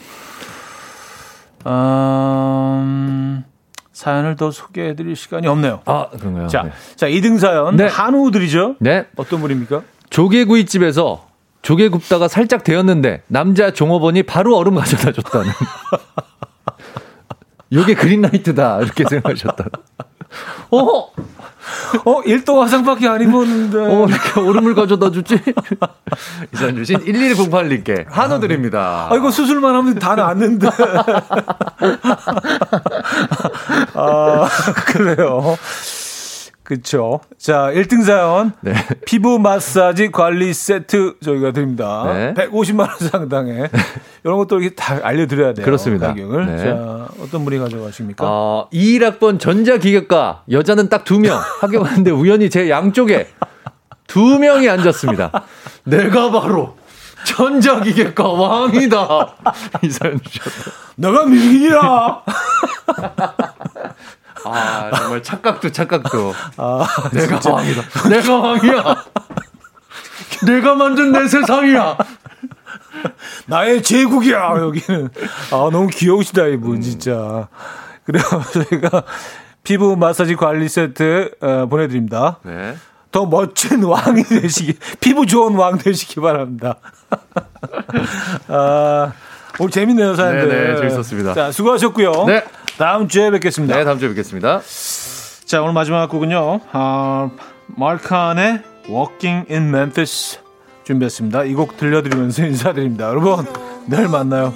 음, 사연을 더 소개해드릴 시간이 없네요. 아, 그런가요? 자, 네. 자 2등 사연 네. 한우들이죠. 네. 어떤 분입니까? 조개구이집에서 조개 굽다가 살짝 데였는데 남자 종업원이 바로 얼음 가져다 줬다는. 요게 그린라이트다 이렇게 생각하셨다. 어? 어, 일도 화상밖에 안 입었는데. 어, 이렇게 얼음을 가져다 주지? 이사연 주신 1108님께 한우 드립니다. 아, 이거 수술만 하면 다 낫는데. 아, 그래요. 그렇죠. 자, 1등 사연. 네. 피부 마사지 관리 세트 저희가 드립니다. 네. 150만 원 상당의 이런 것도 이렇게 다 알려 드려야 돼요. 그렇습니다. 가격을. 네. 자, 어떤 분이 가져가십니까? 어, 21학번 전자기계과 여자는 딱 두명 합격하는데 우연히 제 양쪽에 두 명이 앉았습니다. 내가 바로 전자기계과 왕이다. 이 사연 주셨다. 내가 미인이야. 아, 정말 착각도 착각도. 아, 내가 진짜. 왕이다. 내가 왕이야. 내가 만든 내 세상이야. 나의 제국이야, 여기는. 아, 너무 귀여우시다, 이분, 음. 진짜. 그래요, 저희가 피부 마사지 관리 세트 어, 보내드립니다. 네. 더 멋진 왕이 되시기, 피부 좋은 왕 되시기 바랍니다. 아, 오늘 재밌네요, 사연들. 네네, 재밌었습니다. 자, 수고하셨고요. 네. 다음 주에 뵙겠습니다. 네, 다음 주에 뵙겠습니다. 자, 오늘 마지막 곡은요. 아, 마크한의 Walking in Memphis 준비했습니다. 이 곡 들려드리면서 인사드립니다. 여러분, 내일 만나요.